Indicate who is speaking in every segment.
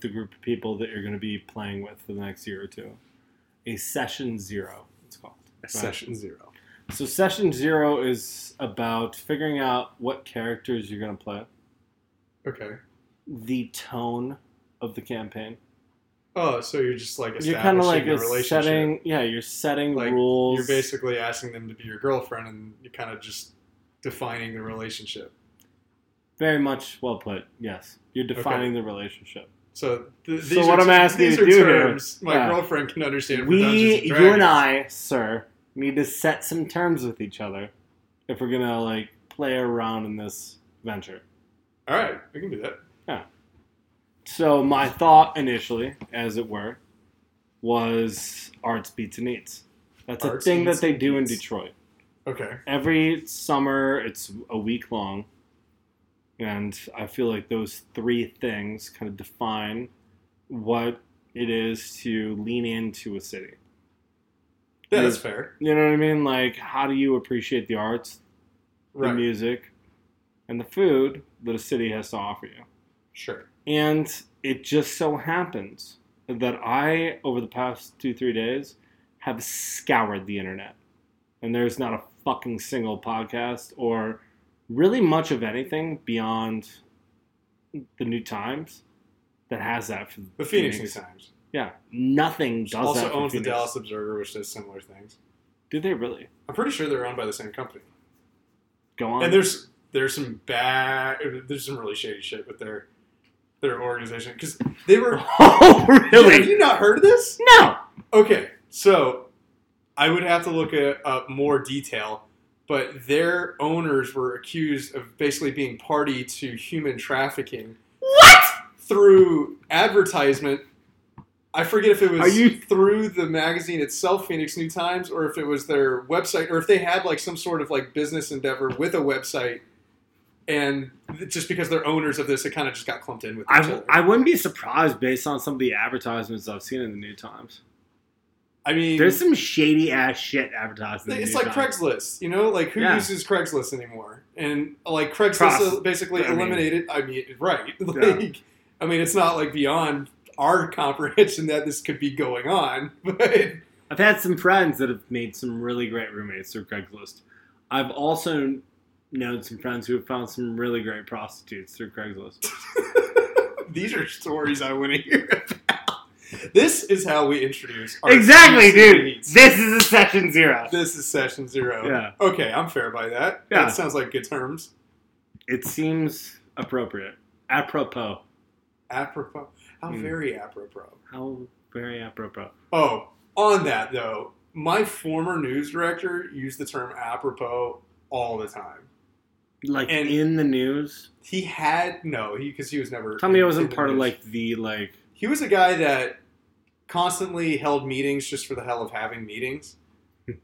Speaker 1: the group of people that you're going to be playing with for the next year or two. A session zero, it's called.
Speaker 2: a Session zero.
Speaker 1: So session zero is about figuring out what characters you're going to play,
Speaker 2: Okay.
Speaker 1: the tone of the campaign.
Speaker 2: Oh, so you're just like
Speaker 1: You're kind of like
Speaker 2: establishing a
Speaker 1: setting, yeah. You're setting
Speaker 2: Like,
Speaker 1: rules.
Speaker 2: You're basically asking them to be your girlfriend, and you're kind of just defining the relationship.
Speaker 1: very much well put. Yes, you're defining the relationship.
Speaker 2: So, th-
Speaker 1: So what
Speaker 2: are,
Speaker 1: I'm asking you to do here-
Speaker 2: terms my
Speaker 1: yeah.
Speaker 2: girlfriend can understand.
Speaker 1: We, you and I, sir, need to set some terms with each other if we're gonna like play around in this venture.
Speaker 2: All right, we can do that. Yeah.
Speaker 1: So my thought initially, as it were, was arts beats and eats. That's
Speaker 2: Arts,
Speaker 1: a thing that they do in. Detroit.
Speaker 2: Okay.
Speaker 1: Every summer, it's a week long, and I feel like those three things kind of define what it is to lean into a city.
Speaker 2: Yeah, that's fair.
Speaker 1: You know what I mean? Like, how do you appreciate the arts, the
Speaker 2: Right.
Speaker 1: music, and the food that a city has to offer you?
Speaker 2: Sure.
Speaker 1: And it just so happens that I, over the past two, three days, have scoured the internet. And there's not a fucking single podcast or really much of anything beyond the New Times that has that for
Speaker 2: The Phoenix New Times
Speaker 1: Yeah, nothing does
Speaker 2: also
Speaker 1: that. for
Speaker 2: owns the Dallas Observer, which does similar things.
Speaker 1: Do they really?
Speaker 2: I'm pretty sure they're owned by the same company.
Speaker 1: Go on.
Speaker 2: And there's there's some bad, there's some really shady shit with their their organization because they were.
Speaker 1: oh, really?
Speaker 2: Have you not heard of this?
Speaker 1: No.
Speaker 2: Okay, so I would have to look at up more detail, but their owners were accused of basically being party to human trafficking
Speaker 1: What?
Speaker 2: through advertisement. I forget if it was
Speaker 1: Are you-
Speaker 2: through the magazine itself, Phoenix New Times, or if it was their website, or if they had like some sort of like business endeavor with a website, and just because they're owners of this, it kind of just got clumped in with each
Speaker 1: I,
Speaker 2: other.
Speaker 1: I wouldn't be surprised based on some of the advertisements I've seen in the New Times.
Speaker 2: I mean,
Speaker 1: There's some shady ass shit advertising.
Speaker 2: It's like. Craigslist, you know, like who
Speaker 1: Yeah.
Speaker 2: uses Craigslist anymore? And like Craigslist basically
Speaker 1: I mean-
Speaker 2: eliminated. I mean, right? Like, I mean, it's not like beyond our comprehension that this could be going on, but
Speaker 1: I've had some friends that have made some really great roommates through Craigslist. I've also known some friends who have found some really great prostitutes through Craigslist.
Speaker 2: these are stories I want to hear about. This is how we introduce. our
Speaker 1: exactly, dude. This is a session zero.
Speaker 2: This is session zero.
Speaker 1: Yeah.
Speaker 2: Okay, I'm fair by that.
Speaker 1: Yeah.
Speaker 2: That sounds like good terms.
Speaker 1: It seems appropriate. Apropos.
Speaker 2: Apropos. How
Speaker 1: Hmm.
Speaker 2: very apropos.
Speaker 1: How very apropos.
Speaker 2: Oh, on that though, my former news director used the term apropos all the time.
Speaker 1: Like
Speaker 2: And-
Speaker 1: in the news.
Speaker 2: He had no, he because he was never.
Speaker 1: Tell me it
Speaker 2: in-
Speaker 1: wasn't
Speaker 2: the
Speaker 1: part of
Speaker 2: news.
Speaker 1: like the like
Speaker 2: He was a guy that constantly held meetings just for the hell of having meetings. Do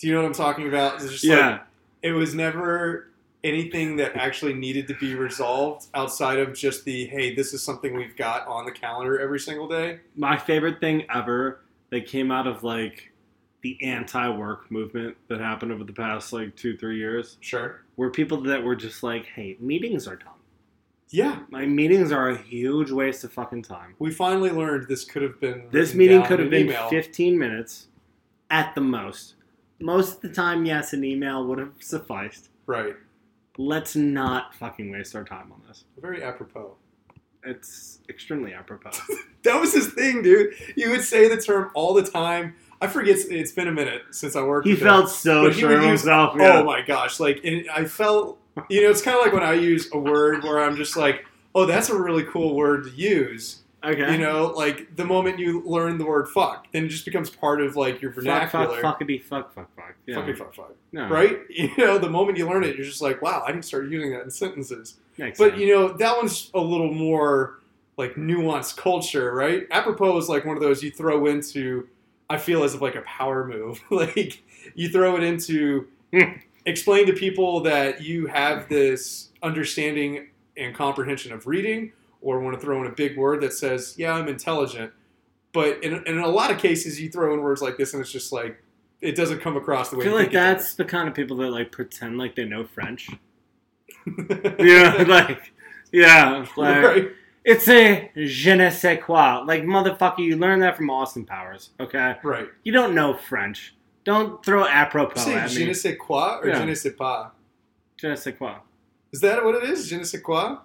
Speaker 2: you know what I'm talking about? It's just like it was never anything that actually needed to be resolved outside of just the hey, this is something we've got on the calendar every single day.
Speaker 1: my favorite thing ever that came out of like the anti-work movement that happened over the past like two three years
Speaker 2: Sure.
Speaker 1: were people that were just like hey meetings are dumb
Speaker 2: Yeah,
Speaker 1: my meetings are a huge waste of fucking time
Speaker 2: we finally learned this could have been.
Speaker 1: this meeting could have been
Speaker 2: email.
Speaker 1: 15 minutes at the most most of the time yes an email would have sufficed
Speaker 2: Right.
Speaker 1: let's not fucking waste our time on this
Speaker 2: Very apropos.
Speaker 1: it's extremely apropos
Speaker 2: That was his thing, dude. You would say the term all the time. I forget. It's been a minute since I worked.
Speaker 1: he
Speaker 2: with him.
Speaker 1: felt so
Speaker 2: But he
Speaker 1: sure
Speaker 2: would
Speaker 1: of
Speaker 2: use-
Speaker 1: himself oh yeah.
Speaker 2: Oh my gosh! Like I felt, you know, it's kind of like when I use a word where I'm just like, oh, that's a really cool word to use.
Speaker 1: okay
Speaker 2: You know, like the moment you learn the word "fuck," then it just becomes part of like your
Speaker 1: fuck
Speaker 2: vernacular.
Speaker 1: fuck fuckity fuck fuck fuck yeah.
Speaker 2: Fucky fuck fuck.
Speaker 1: No,
Speaker 2: Right? You know, the moment you learn it, you're just like, wow, I to start using that in sentences.
Speaker 1: Makes
Speaker 2: But
Speaker 1: sense.
Speaker 2: you know, that one's a little more like nuanced culture, right? Apropos is like one of those you throw into. I feel as if like a power move. like you throw it into
Speaker 1: Hmm.
Speaker 2: Explain to people that you have this understanding and comprehension of reading, or want to throw in a big word that says, "Yeah, I'm intelligent." But in, in a lot of cases, you throw in words like this, and it's just like it doesn't come across the way.
Speaker 1: I
Speaker 2: feel
Speaker 1: like that's the kind of people that like pretend like they know French. Yeah, like yeah, like
Speaker 2: right.
Speaker 1: It's a je ne sais quoi. Like, motherfucker, you learned that from Austin Powers, okay?
Speaker 2: Right.
Speaker 1: You don't know French. Don't throw apropos
Speaker 2: Say
Speaker 1: at
Speaker 2: je ne sais quoi or
Speaker 1: Yeah.
Speaker 2: je ne sais pas?
Speaker 1: Je ne sais quoi.
Speaker 2: Is that what it is? Je ne sais quoi?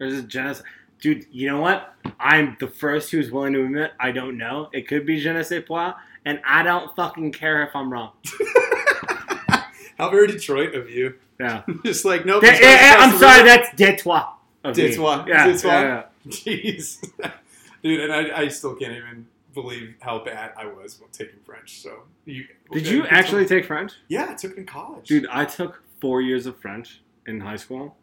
Speaker 1: Or is it je ne sais... Dude, you know what? I'm the first who's willing to admit I don't know. It could be je ne sais quoi, and I don't fucking care if I'm wrong.
Speaker 2: How very Detroit of you.
Speaker 1: Yeah.
Speaker 2: Just like, nope. Not
Speaker 1: eh, eh,
Speaker 2: across
Speaker 1: I'm sorry,
Speaker 2: river.
Speaker 1: that's Detroit. me.
Speaker 2: De toi.
Speaker 1: Yeah,
Speaker 2: Detroit.
Speaker 1: yeah, yeah.
Speaker 2: Jeez. Dude, and I, I still can't even believe how bad I was when taking French. So you
Speaker 1: Did you actually take French?
Speaker 2: Yeah, I took it in college.
Speaker 1: Dude, I took four years of French in high school.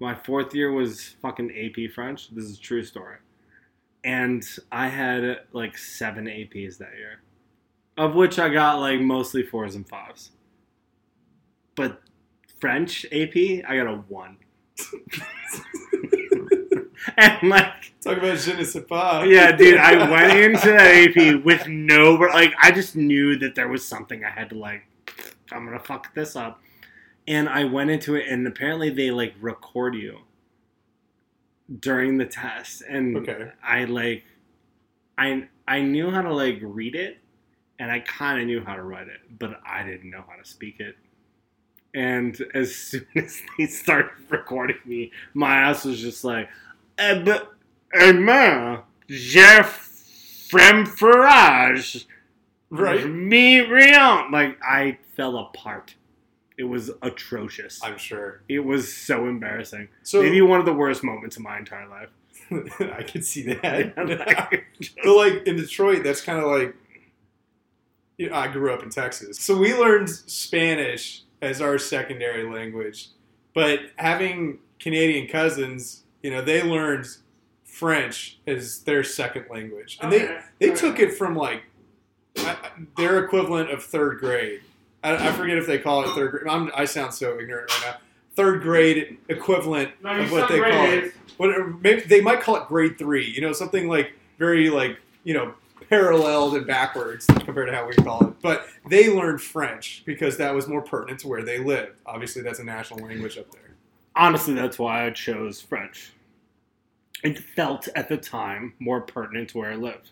Speaker 1: My fourth year was fucking AP French. This is a true story. And I had like seven APs that year, of which I got like mostly fours and fives. But French AP, I got a one. and like,
Speaker 2: Talk about je ne sais pas.
Speaker 1: yeah, dude, I went into that AP with no, like, I just knew that there was something I had to, like, I'm gonna fuck this up. And I went into it, and apparently they, like, record you during the test. And
Speaker 2: Okay.
Speaker 1: I, like, I, I knew how to, like, read it, and I kind of knew how to write it, but I didn't know how to speak it. And as soon as they started recording me, my ass was just like, eh, but, eh, man, j'ai frem farage.
Speaker 2: Right.
Speaker 1: Me rien. Like, I fell apart. It was atrocious.
Speaker 2: I'm sure.
Speaker 1: It was so embarrassing.
Speaker 2: So
Speaker 1: Maybe one of the worst moments of my entire life.
Speaker 2: I could see that. but like in Detroit, that's kind of like you know, I grew up in Texas, so we learned Spanish as our secondary language. But having Canadian cousins, you know, they learned French as their second language, and they they took it from like their equivalent of third grade. I, I forget if they call it third grade. I'm, I sound so ignorant right now. Third grade equivalent of what they call it. What, maybe they might call it grade three. You know, something like very like you know paralleled and backwards compared to how we call it. But they learned French because that was more pertinent to where they lived. Obviously, that's a national language up there.
Speaker 1: Honestly, that's why I chose French. It felt at the time more pertinent to where I lived.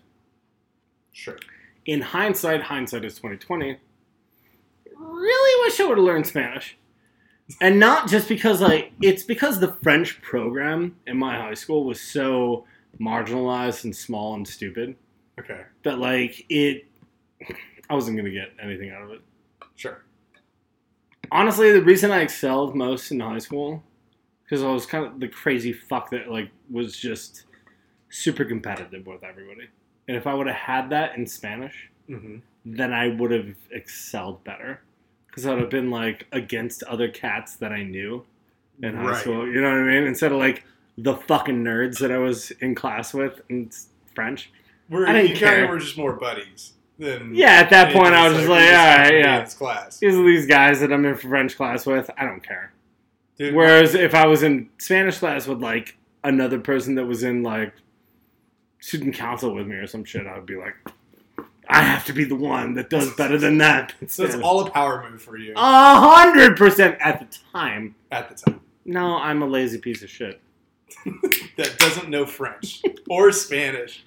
Speaker 2: Sure.
Speaker 1: In hindsight, hindsight is twenty twenty. Really wish I would have learned Spanish, and not just because like it's because the French program in my high school was so marginalized and small and stupid
Speaker 2: Okay.
Speaker 1: that like it, I wasn't gonna get anything out of it.
Speaker 2: Sure.
Speaker 1: honestly, the reason I excelled most in high school because I was kind of the crazy fuck that like was just super competitive with everybody. And if I would have had that in Spanish,
Speaker 2: hmm
Speaker 1: then I would have excelled better because I would have been like against other cats that I knew in high
Speaker 2: Right.
Speaker 1: school. You know what I mean? Instead of like the fucking nerds that I was in class with in French.
Speaker 2: We're,
Speaker 1: I didn't
Speaker 2: you
Speaker 1: care.
Speaker 2: kind of were just more buddies than.
Speaker 1: Yeah, at that point I was just like, all right, yeah.
Speaker 2: class.
Speaker 1: These are these guys that I'm in French class with. I don't care.
Speaker 2: Dude,
Speaker 1: Whereas if I was in Spanish class with like another person that was in like student council with me or some shit, I would be like, I have to be the one that does better than that.
Speaker 2: so it's all a power move for you
Speaker 1: a hundred percent at the time.
Speaker 2: at the time.
Speaker 1: No, I'm a lazy piece of shit.
Speaker 2: That doesn't know French or Spanish.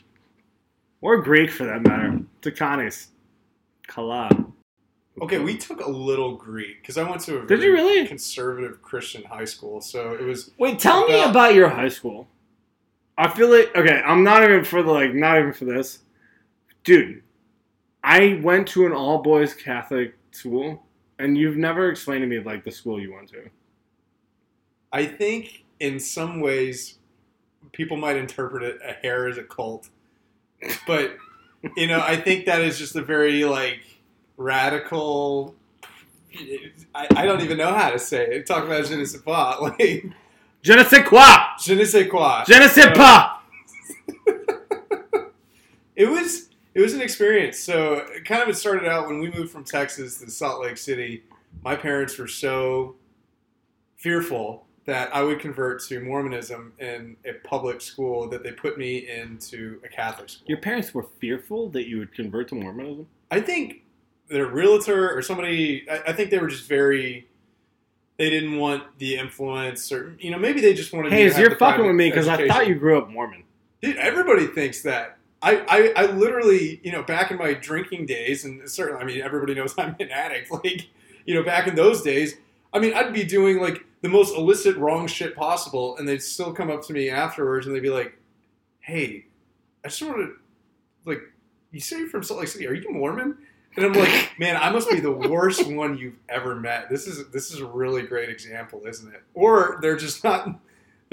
Speaker 1: Or Greek for that matter. Takanis. Kala.
Speaker 2: Okay, we took a little Greek because I went to a
Speaker 1: Did
Speaker 2: very
Speaker 1: you really?
Speaker 2: conservative Christian high school, so it was
Speaker 1: Wait, tell me
Speaker 2: About-
Speaker 1: about your high school. I feel like okay, I'm not even for the like not even for this. Dude, I went to an all boys Catholic school and you've never explained to me like the school you went to.
Speaker 2: I think in some ways people might interpret it a hair as a cult. But you know, I think that is just a very like radical I, I don't even know how to say it. Talk about je ne sais pas. Like
Speaker 1: Je ne sais quoi!
Speaker 2: je ne sais quoi.
Speaker 1: Je ne sais pas!
Speaker 2: It was it was an experience. So it kind of it started out when we moved from Texas to Salt Lake City. My parents were so fearful that I would convert to Mormonism in a public school that they put me into a Catholic school.
Speaker 1: Your parents were fearful that you would convert to Mormonism?
Speaker 2: I think their realtor or somebody. I, I think they were just very. they didn't want the influence, or you know, maybe they just wanted.
Speaker 1: Hey,
Speaker 2: have
Speaker 1: you're fucking with me because I thought you grew up Mormon.
Speaker 2: Dude, everybody thinks that. I, I, I literally, you know, back in my drinking days, and certainly, I mean, everybody knows I'm an addict. Like, you know, back in those days, I mean, I'd be doing like the most illicit, wrong shit possible, and they'd still come up to me afterwards, and they'd be like, "Hey, I just wanted, to, like, you say you're from Salt Lake City? Are you Mormon?" And I'm like, "Man, I must be the worst one you've ever met. This is this is a really great example, isn't it?" Or they're just not.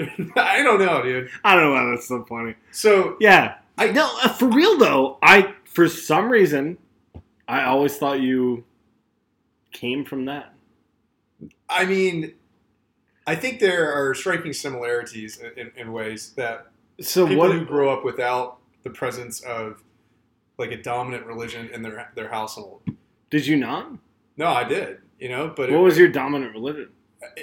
Speaker 2: I don't know, dude.
Speaker 1: I don't know why that's so funny.
Speaker 2: So
Speaker 1: Yeah,
Speaker 2: I-
Speaker 1: I no uh, for real though. I for some reason I always thought you came from that.
Speaker 2: I mean, I think there are striking similarities in, in, in ways that
Speaker 1: So
Speaker 2: people
Speaker 1: what?
Speaker 2: who grow up without the presence of like a dominant religion in their their household.
Speaker 1: Did you not?
Speaker 2: No, I did, you know, but
Speaker 1: What
Speaker 2: it,
Speaker 1: was your dominant religion?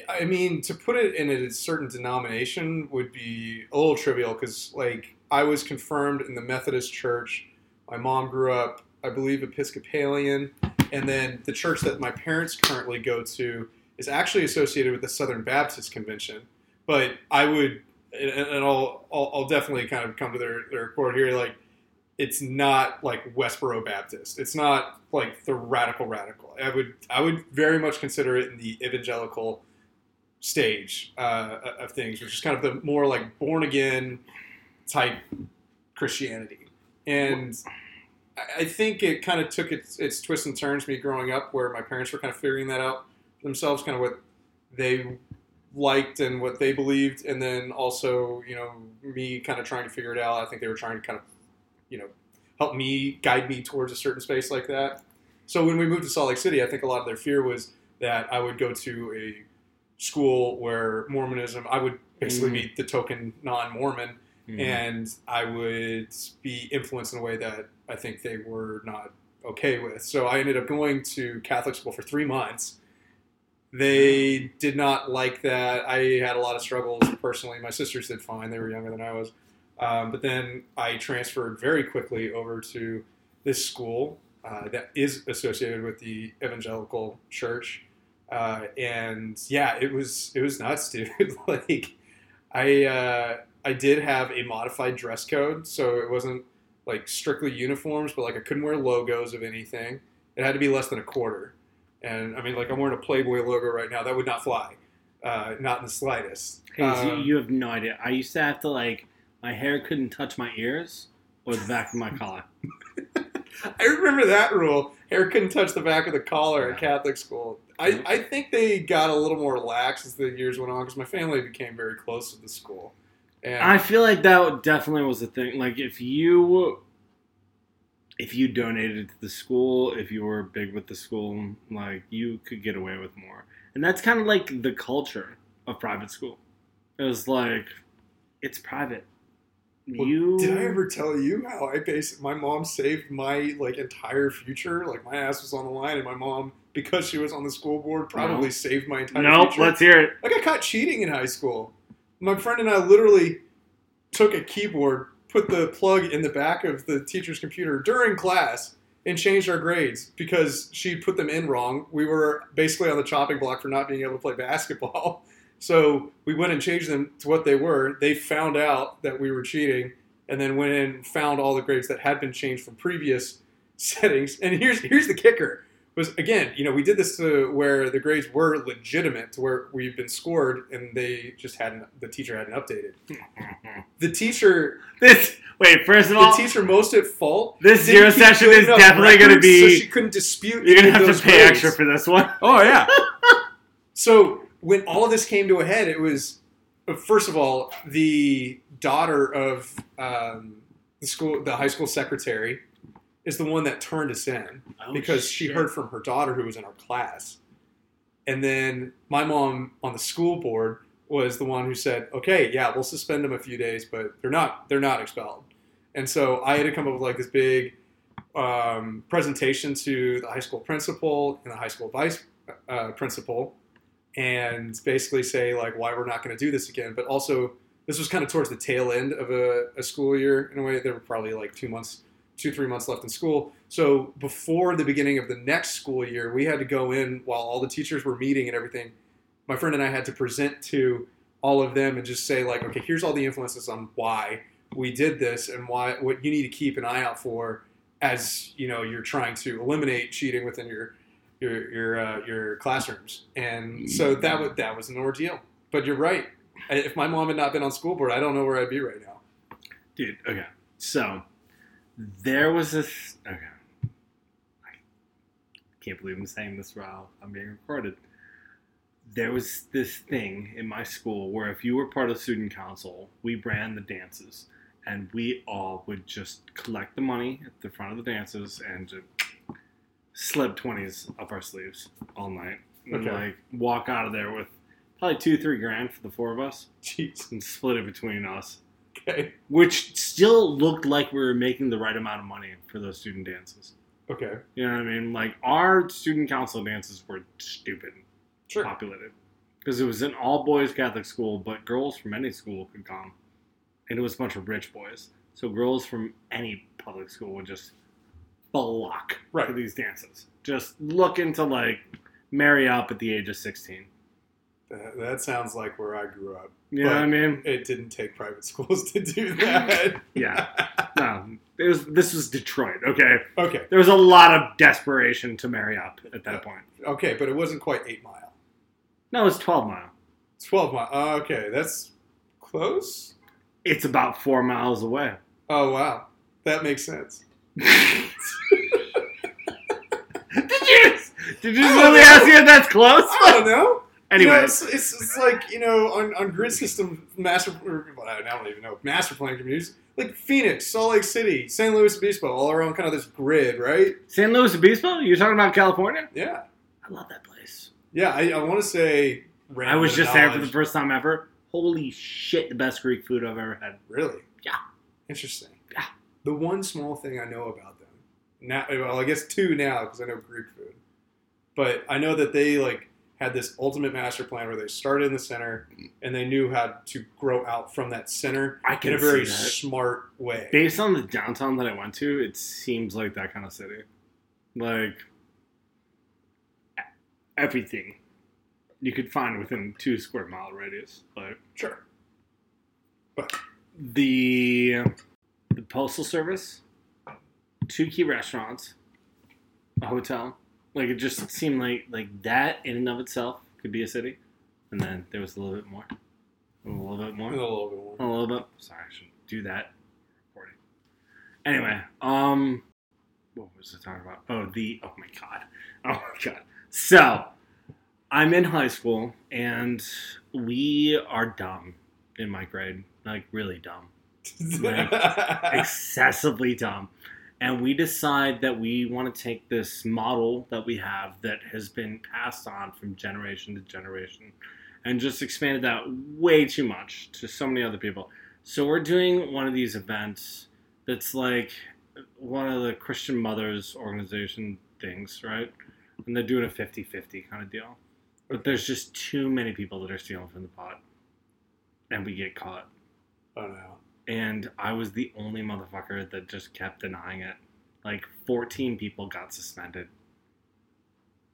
Speaker 2: I mean, to put it in a certain denomination would be a little trivial because, like, I was confirmed in the Methodist Church. My mom grew up, I believe, Episcopalian, and then the church that my parents currently go to is actually associated with the Southern Baptist Convention. But I would, and, and I'll, I'll, I'll definitely kind of come to their, their accord here, like, it's not like Westboro Baptist. It's not like the radical radical. I would I would very much consider it in the evangelical stage uh, of things, which is kind of the more like born again type Christianity. And I- think it kind of took its, its twists and turns me growing up, where my parents were kind of figuring that out themselves, kind of what they liked and what they believed, and then also you know me kind of trying to figure it out. I think they were trying to kind of you know help me guide me towards a certain space like that. So when we moved to Salt Lake City, I think a lot of their fear was that I would go to a school where Mormonism, I would basically
Speaker 1: Mhm.
Speaker 2: be the token non-Mormon,
Speaker 1: Mhm.
Speaker 2: and I would be influenced in a way that I think they were not okay with. So I ended up going to Catholic school for three months. They did not like that. I had a lot of struggles personally. My sisters did fine; they were younger than I was. Um, but then I transferred very quickly over to this school uh, that is associated with the evangelical church, uh, and yeah, it was it was nuts, dude. like I uh, I did have a modified dress code, so it wasn't like strictly uniforms, but like I couldn't wear logos of anything. It had to be less than a quarter, and I mean, like I'm wearing a Playboy logo right now. That would not fly, uh, not in the slightest.
Speaker 1: Hey,
Speaker 2: Um,
Speaker 1: you have no idea. I used to have to like my hair couldn't touch my ears or the back of my collar.
Speaker 2: I remember that rule. Hair couldn't touch the back of the collar at Catholic school. I. I think they got a little more lax as the years went on because my family became very close to the school. And
Speaker 1: I feel like that definitely was a thing. Like if you if you donated to the school, if you were big with the school, like you could get away with more. And that's kind of like the culture of private school. It was like it's private.
Speaker 2: Well,
Speaker 1: you
Speaker 2: Did I ever tell you how I based my mom saved my like entire future? Like my ass was on the line, and my mom, because she was on the school board, probably
Speaker 1: No.
Speaker 2: saved my entire
Speaker 1: Nope,
Speaker 2: future.
Speaker 1: let's hear it.
Speaker 2: I got caught cheating in high school. My friend and I literally took a keyboard, put the plug in the back of the teacher's computer during class, and changed our grades because she put them in wrong. We were basically on the chopping block for not being able to play basketball. So we went and changed them to what they were. They found out that we were cheating and then went in and found all the grades that had been changed from previous settings. And here's here's the kicker was again, you know, we did this to where the grades were legitimate, to where we've been scored, and they just hadn't. The teacher hadn't updated. The teacher,
Speaker 1: This wait, first of all the
Speaker 2: teacher most at fault.
Speaker 1: This zero session is definitely gonna be-
Speaker 2: So she couldn't dispute.
Speaker 1: you're gonna have to pay
Speaker 2: grades.
Speaker 1: extra for this one.
Speaker 2: Oh yeah. so when all of this came to a head, it was first of all the daughter of um, the school, the high school secretary, is the one that turned us in
Speaker 1: Oh,
Speaker 2: because she heard from her daughter who was in our class, and then my mom on the school board was the one who said, "Okay, yeah, we'll suspend them a few days, but they're not they're not expelled." And so I had to come up with like this big um, presentation to the high school principal and the high school vice uh, principal, and basically say like why we're not going to do this again. But also, this was kind of towards the tail end of a, a school year in a way. There were probably like two months, two three months left in school. So before the beginning of the next school year, we had to go in while all the teachers were meeting and everything, my friend and I had to present to all of them and just say like, okay, here's all the influences on why we did this and why what you need to keep an eye out for as you know you're trying to eliminate cheating within your your your uh, your classrooms. And so that was that was an ordeal. But you're right. If my mom had not been on school board, I don't know where I'd be right now.
Speaker 1: Dude, okay. So there was this okay. I can't believe I'm saying this while I'm being recorded. There was this thing in my school where if you were part of student council, we ran the dances and we all would just collect the money at the front of the dances and just slip 20s up our sleeves all night and
Speaker 2: Okay.
Speaker 1: like walk out of there with probably two, three grand for the four of us
Speaker 2: Jeez.
Speaker 1: and split it between us
Speaker 2: Okay.
Speaker 1: which still looked like we were making the right amount of money for those student dances.
Speaker 2: Okay.
Speaker 1: You know what I mean? Like our student council dances were stupid
Speaker 2: Sure.
Speaker 1: populated because it was an all boys Catholic school, but girls from any school could come, and it was a bunch of rich boys. So girls from any public school would just flock to
Speaker 2: Right.
Speaker 1: these dances, just looking to like marry up at the age of sixteen.
Speaker 2: That, that sounds like where I grew up.
Speaker 1: You know what I mean?
Speaker 2: It didn't take private schools to do that.
Speaker 1: Yeah. No, it was. This was Detroit. Okay.
Speaker 2: okay.
Speaker 1: there was a lot of desperation to marry up at that point.
Speaker 2: Okay, but it wasn't quite eight mile.
Speaker 1: No, it was 12 mile.
Speaker 2: Twelve mile. uh, okay, that's close.
Speaker 1: It's about four miles away.
Speaker 2: Oh wow, that makes sense.
Speaker 1: did you? You really ask me if that's close?
Speaker 2: I don't know. You know,
Speaker 1: Anyway,
Speaker 2: it's, it's, it's like you know on, on grid system master. Or, well, I don't even know master plan communities like Phoenix, Salt Lake City, San Luis Obispo, all around kind of this grid, right?
Speaker 1: San Luis Obispo. You're talking about California?
Speaker 2: Yeah,
Speaker 1: I love that place.
Speaker 2: yeah. I, I want to say.
Speaker 1: I was just there for the first time ever. Holy shit! The best Greek food I've ever had.
Speaker 2: Really?
Speaker 1: Yeah.
Speaker 2: Interesting.
Speaker 1: Yeah.
Speaker 2: The one small thing I know about them now, well, I guess two now because I know Greek food, but I know that they like had this ultimate master plan where they started in the center and they knew how to grow out from that center in a very smart way.
Speaker 1: Based on the downtown that I went to, it seems like that kind of city. Like everything you could find within two square mile radius. Like
Speaker 2: Sure.
Speaker 1: But the the postal service, two key restaurants, a hotel. Like it just seemed like like that in and of itself could be a city, and then there was a little bit more, a little bit
Speaker 2: A
Speaker 1: more,
Speaker 2: little bit more.
Speaker 1: a little bit. Sorry, I shouldn't do that. Recording. Anyway, um, what was I talking about? Oh, the oh my god, oh my god. So, I'm in high school, and we are dumb in my grade, like really dumb excessively dumb. And we decide that we want to take this model that we have that has been passed on from generation to generation and just expanded that way too much to so many other people. So we're doing one of these events that's like one of the Christian Mothers organization things, right? And they're doing a 50 50 kind of deal. But there's just too many people that are stealing from the pot. And we get caught
Speaker 2: oh no.
Speaker 1: And I was the only motherfucker that just kept denying it. Like 14 people got suspended.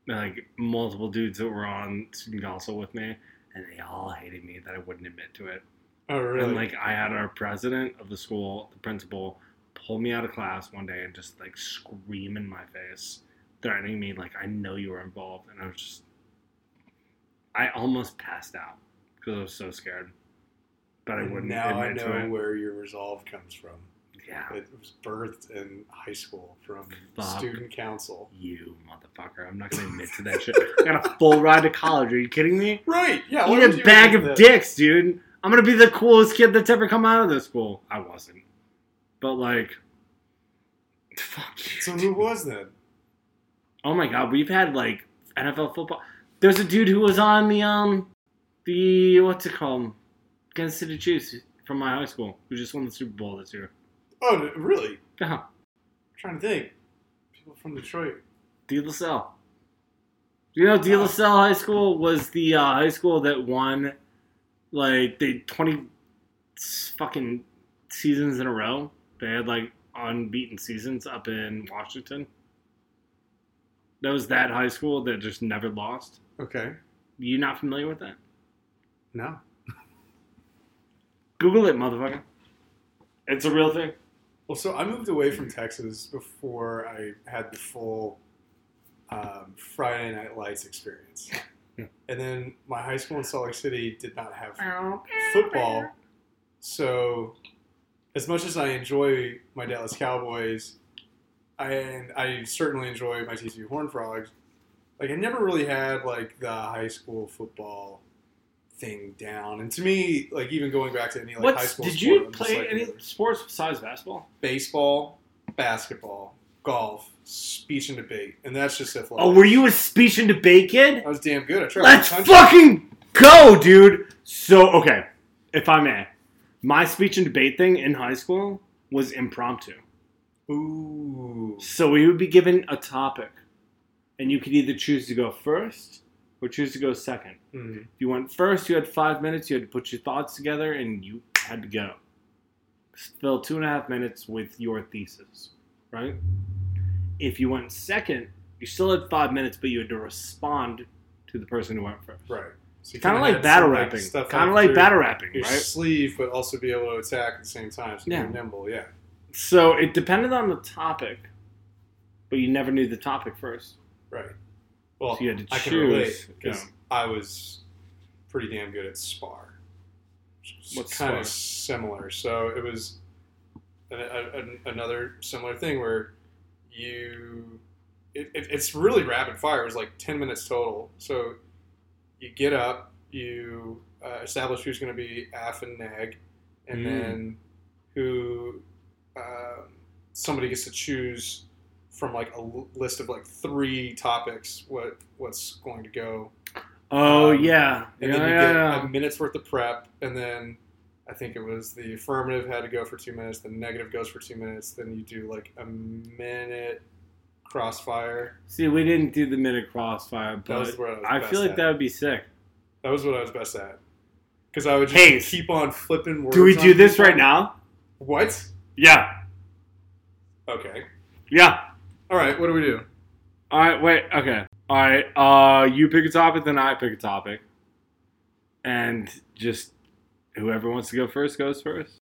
Speaker 1: Like multiple dudes that were on student council with me, and they all hated me that I wouldn't admit to it.
Speaker 2: Oh really?
Speaker 1: And like I had our president of the school, the principal, pull me out of class one day and just like scream in my face, threatening me like I know you were involved, and I was just, I almost passed out because I was so scared. But I wouldn't
Speaker 2: now I know
Speaker 1: to it.
Speaker 2: where your resolve comes from.
Speaker 1: Yeah.
Speaker 2: It was birthed in high school from
Speaker 1: Fuck.
Speaker 2: student council.
Speaker 1: You motherfucker! I'm not gonna admit to that shit. I got a full ride to college. Are you kidding me?
Speaker 2: Right? Yeah.
Speaker 1: Eat a bag of
Speaker 2: that?
Speaker 1: dicks, dude. I'm gonna be the coolest kid that's ever come out of this school. I wasn't, but like, fuck you.
Speaker 2: So who was that?
Speaker 1: Oh my god, we've had like NFL football. There's a dude who was on the um, the what's it called, Kansas City Chiefs from my high school, who just won the Super Bowl this year.
Speaker 2: Oh, really?
Speaker 1: Yeah,
Speaker 2: I'm trying to think. People from Detroit.
Speaker 1: De La Salle. You know, De La Salle High School was the uh, high school that won, like, they 20 fucking seasons in a row. They had, like, unbeaten seasons up in Washington. That was that high school that just never lost.
Speaker 2: Okay.
Speaker 1: You not familiar with that?
Speaker 2: No.
Speaker 1: Google it, motherfucker. It's a real thing.
Speaker 2: Well, so I moved away from Texas before I had the full um, Friday Night Lights experience. And then my high school in Salt Lake City did not have football. So, as much as I enjoy my Dallas Cowboys, I, and I certainly enjoy my TCU Horn Frogs, like I never really had like the high school football thing down. And to me, like even going back to any like high school,
Speaker 1: did
Speaker 2: sport,
Speaker 1: you
Speaker 2: I'm
Speaker 1: play
Speaker 2: like,
Speaker 1: any mm. sports besides basketball?
Speaker 2: baseball, basketball, golf, speech and debate, and that's just athletics.
Speaker 1: Oh, were you a speech and debate kid?
Speaker 2: I was damn good. I tried.
Speaker 1: Let's fucking go, dude. So, okay, if I may, my speech and debate thing in high school was impromptu.
Speaker 2: Ooh.
Speaker 1: So we would be given a topic, and you could either choose to go first or choose to go second.
Speaker 2: Mhm.
Speaker 1: If you went first, you had five minutes. You had to put your thoughts together, and you had to go. Fill two and a half minutes with your thesis, right? If you went second, you still had five minutes, but you had to respond to the person who went first.
Speaker 2: Right. So
Speaker 1: Kind of like battle rapping.
Speaker 2: stuff
Speaker 1: Kind of like battle rapping,
Speaker 2: Your
Speaker 1: right?
Speaker 2: sleeve, but also be able to attack at the same time. So
Speaker 1: Yeah.
Speaker 2: you're nimble. Yeah.
Speaker 1: So it depended on the topic, but you never knew the topic first.
Speaker 2: Right. Well,
Speaker 1: So you had to
Speaker 2: I can relate because. I was pretty damn good at spar. It's
Speaker 1: What's
Speaker 2: kind of similar. So it was a, a, another similar thing where you. It, it, it's really rapid fire. It was like ten minutes total. So you get up, you uh, establish who's going to be af and neg, and
Speaker 1: Mm.
Speaker 2: then who um somebody gets to choose from like a l- list of like three topics what what's going to go
Speaker 1: Oh
Speaker 2: Um,
Speaker 1: yeah,
Speaker 2: and
Speaker 1: yeah,
Speaker 2: then you
Speaker 1: yeah,
Speaker 2: get
Speaker 1: yeah.
Speaker 2: a minute's worth of prep and then i think it was the affirmative had to go for two minutes the negative goes for two minutes then you do like a minute crossfire
Speaker 1: See, we didn't do the minute crossfire,
Speaker 2: that was
Speaker 1: but
Speaker 2: i was
Speaker 1: I feel like
Speaker 2: at.
Speaker 1: that would be sick.
Speaker 2: that was what i was best at because i would just
Speaker 1: Hey,
Speaker 2: keep on flipping words
Speaker 1: Do we do this
Speaker 2: people.
Speaker 1: right now?
Speaker 2: what
Speaker 1: Yeah,
Speaker 2: okay
Speaker 1: yeah.
Speaker 2: All right what do we do
Speaker 1: All right, wait. Okay. All right. Uh, you pick a topic, then I pick a topic, and just whoever wants to go first goes first.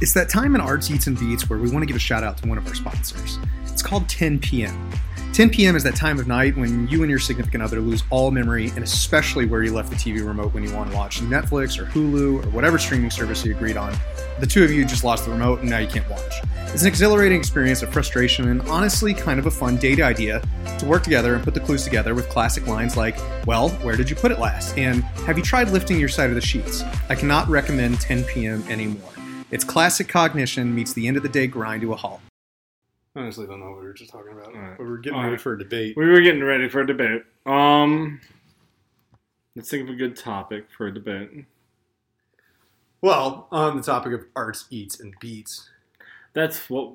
Speaker 3: It's that time in Arts Eats and Beats where we want to give a shout out to one of our sponsors. It's called 10 p.m. 10 p.m. is that time of night when you and your significant other lose all memory, and especially where you left the TV remote when you want to watch Netflix or Hulu or whatever streaming service you agreed on. The two of you just lost the remote and now you can't watch. It's an exhilarating experience of frustration and honestly kind of a fun date idea to work together and put the clues together with classic lines like, Well, where did you put it last? And Have you tried lifting your side of the sheets? I cannot recommend 10 p.m. anymore. It's classic cognition meets the end of the day grind to a halt.
Speaker 2: I honestly don't know what we were just talking about
Speaker 1: right.
Speaker 2: but we're getting
Speaker 1: All
Speaker 2: ready
Speaker 1: right.
Speaker 2: for a debate
Speaker 1: We were getting ready for a debate. Um, let's think of a good topic for a debate.
Speaker 2: well on the topic of arts eats and beats
Speaker 1: That's what.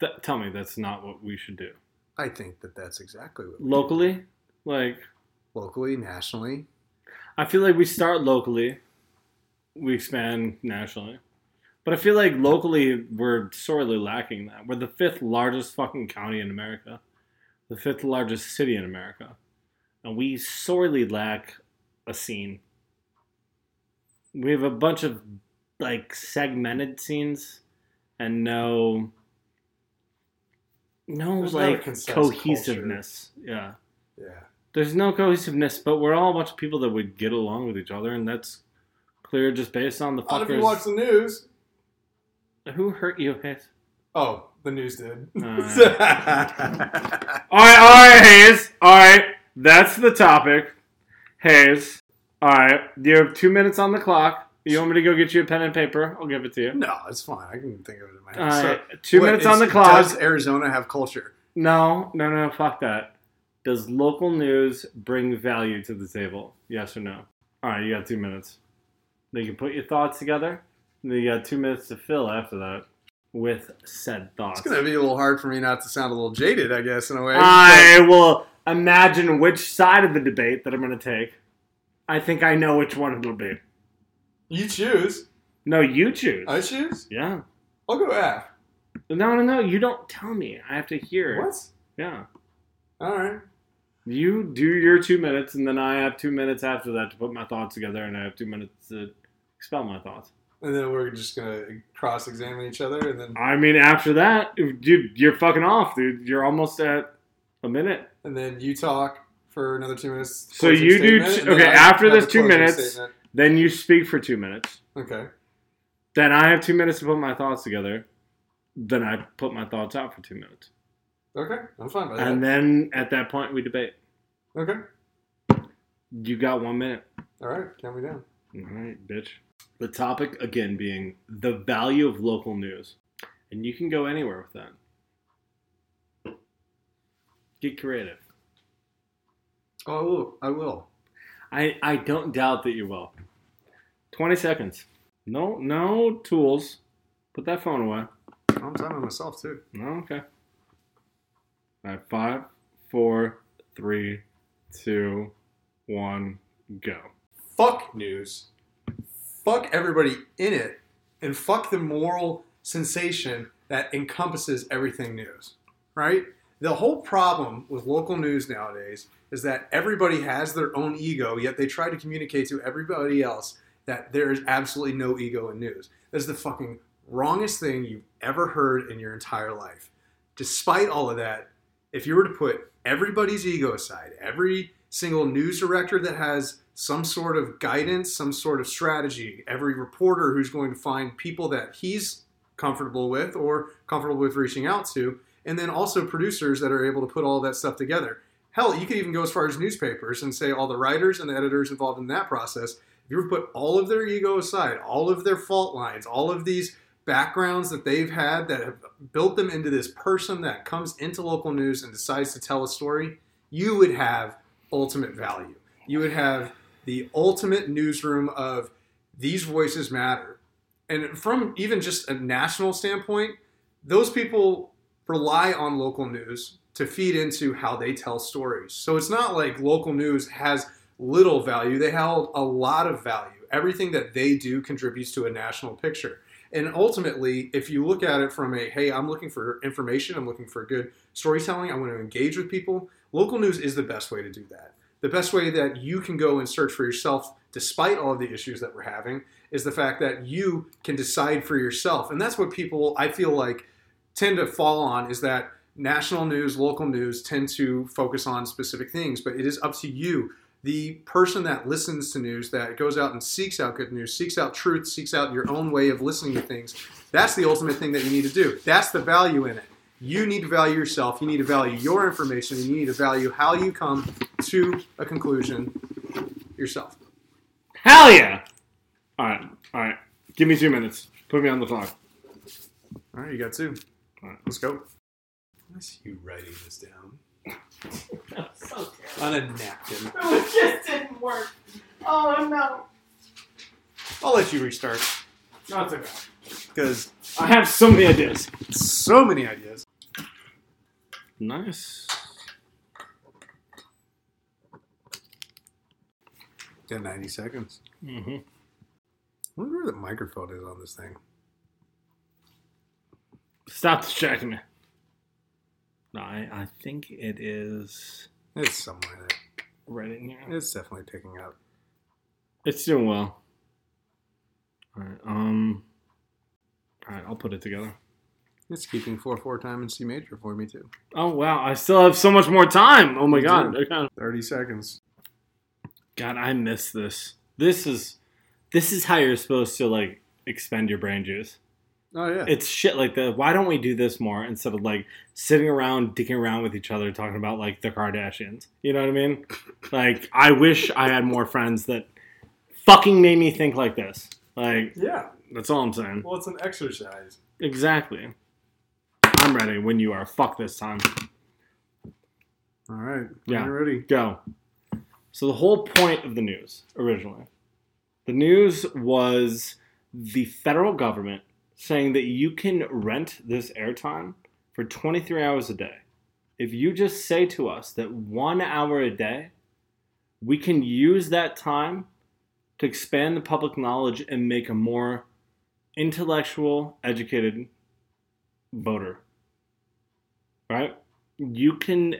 Speaker 1: That, tell me that's not what we should do
Speaker 2: i think that that's exactly what we
Speaker 1: locally. Like,
Speaker 2: locally nationally
Speaker 1: I feel like we start locally, we expand nationally. But I feel like locally we're sorely lacking that. We're the fifth largest fucking county in America, the fifth largest city in America, and we sorely lack a scene. We have a bunch of like segmented scenes and no no
Speaker 2: There's
Speaker 1: like cohesiveness. Yeah
Speaker 2: yeah
Speaker 1: there's no cohesiveness, but we're all a bunch of people that would get along with each other, and that's clear just based on the
Speaker 2: Not if you watch the news.
Speaker 1: Who hurt you, Hayes?
Speaker 2: Oh, the news did.
Speaker 1: Uh. All right, all right, Hayes. All right, that's the topic, Hayes. All right, you have two minutes on the clock. You want me to go get you a pen and paper? I'll give it to you.
Speaker 2: no, it's fine. I can think of it in my head.
Speaker 1: All
Speaker 2: So,
Speaker 1: two
Speaker 2: what
Speaker 1: minutes
Speaker 2: is-
Speaker 1: on the clock.
Speaker 2: Does Arizona have culture?
Speaker 1: No, no, no, fuck that. Does local news bring value to the table? Yes or no? All right, you got two minutes. Then you can put your thoughts together. You got two minutes to fill after that with said thoughts.
Speaker 2: It's gonna be a little hard for me not to sound a little jaded, I guess, in a way.
Speaker 1: I will imagine which side of the debate that I'm going to take. I think I know which one it'll be.
Speaker 2: you choose.
Speaker 1: No, you choose.
Speaker 2: I choose.
Speaker 1: yeah.
Speaker 2: I'll go F.
Speaker 1: No, no, no. You don't tell me. I have to hear.
Speaker 2: What?
Speaker 1: Yeah.
Speaker 2: All right.
Speaker 1: You do your two minutes, and then I have two minutes after that to put my thoughts together, and I have two minutes to expel my thoughts.
Speaker 2: And then we're just gonna cross examine each other, and then
Speaker 1: I mean, after that, dude, you're fucking off, dude. You're almost at a minute.
Speaker 2: and then you talk for another two minutes.
Speaker 1: So
Speaker 2: closing
Speaker 1: you do
Speaker 2: statement,
Speaker 1: t-
Speaker 2: and then
Speaker 1: okay,
Speaker 2: I
Speaker 1: after
Speaker 2: have
Speaker 1: this
Speaker 2: a
Speaker 1: two
Speaker 2: closing
Speaker 1: minutes-
Speaker 2: statement.
Speaker 1: Then you speak for two minutes.
Speaker 2: Okay.
Speaker 1: Then I have two minutes to put my thoughts together. Then I put my thoughts out for two minutes.
Speaker 2: Okay. I'm fine by that.
Speaker 1: And then at that point, we debate.
Speaker 2: okay.
Speaker 1: You got one minute.
Speaker 2: All right. Count me down.
Speaker 1: All right, bitch. The topic again being the value of local news. And you can go anywhere with that. Get creative.
Speaker 2: Oh, I will. I will.
Speaker 1: I, I don't doubt that you will. 20 seconds. No, no tools. Put that phone away.
Speaker 2: I'm timing myself too.
Speaker 1: No, okay. All right, five, four, three, two, one, go.
Speaker 2: Fuck news. Fuck everybody in it, and fuck the moral sensation that encompasses everything news. Right? The whole problem with local news nowadays is that everybody has their own ego, yet they try to communicate to everybody else that there is absolutely no ego in news. That is the fucking wrongest thing you've ever heard in your entire life. Despite all of that, if you were to put everybody's ego aside, every single news director that has some sort of guidance, some sort of strategy, every reporter who's going to find people that he's comfortable with or comfortable with reaching out to, and then also producers that are able to put all that stuff together. Hell, you could even go as far as newspapers and say all the writers and the editors involved in that process. If you put all of their ego aside, all of their fault lines, all of these backgrounds that they've had that have built them into this person that comes into local news and decides to tell a story, you would have ultimate value. You would have the ultimate newsroom of these voices matter. And from even just a national standpoint, those people rely on local news to feed into how they tell stories. So it's not like local news has little value, they held a lot of value. Everything that they do contributes to a national picture. And ultimately, if you look at it from a, hey, I'm looking for information, I'm looking for good storytelling, I want to engage with people, local news is the best way to do that. The best way that you can go and search for yourself, despite all of the issues that we're having, is the fact that you can decide for yourself. And that's what people, I feel like, tend to fall on is that national news, local news tend to focus on specific things, but it is up to you the person that listens to news, that goes out and seeks out good news, seeks out truth, seeks out your own way of listening to things, that's the ultimate thing that you need to do. That's the value in it. You need to value yourself, you need to value your information, and you need to value how you come to a conclusion yourself.
Speaker 1: Hell yeah! All right, all right. Give me two minutes. Put me on the clock.
Speaker 2: All right, you got two.
Speaker 1: All right.
Speaker 2: Let's go. I see you writing this down
Speaker 4: so
Speaker 2: on a napkin.
Speaker 4: No, it just didn't work. Oh no.
Speaker 2: I'll let you restart
Speaker 1: No, it's okay.
Speaker 2: because
Speaker 1: I have so many ideas.
Speaker 2: so many ideas.
Speaker 1: Nice.
Speaker 2: Got 90 seconds.
Speaker 1: Mm-hmm.
Speaker 2: I wonder where the microphone is on this thing.
Speaker 1: Stop distracting me. No, I, I think it is
Speaker 2: It's somewhere there.
Speaker 1: right in here.
Speaker 2: It's definitely picking up.
Speaker 1: It's doing well. All right. Um. All right. I'll put it together.
Speaker 2: It's keeping 4 4 time in C major for me, too.
Speaker 1: Oh wow! I still have so much more time. Oh my
Speaker 2: You
Speaker 1: god! Okay.
Speaker 2: 30 seconds.
Speaker 1: God, I miss this. This is, this is how you're supposed to like expend your brain juice.
Speaker 2: Oh, yeah.
Speaker 1: It's shit like that. Why don't we do this more instead of like sitting around dicking around with each other talking about like the Kardashians? You know what I mean? Like, I wish I had more friends that fucking made me think like this. Like,
Speaker 2: yeah.
Speaker 1: that's all I'm saying.
Speaker 2: Well, it's an exercise.
Speaker 1: Exactly. I'm ready when you are. Fuck this time.
Speaker 2: All right.
Speaker 1: Yeah.
Speaker 2: You're ready.
Speaker 1: Go. So the whole point of the news originally, the news was the federal government saying that you can rent this airtime for 23 hours a day. If you just say to us that one hour a day, we can use that time to expand the public knowledge and make a more intellectual, educated voter. Right? You can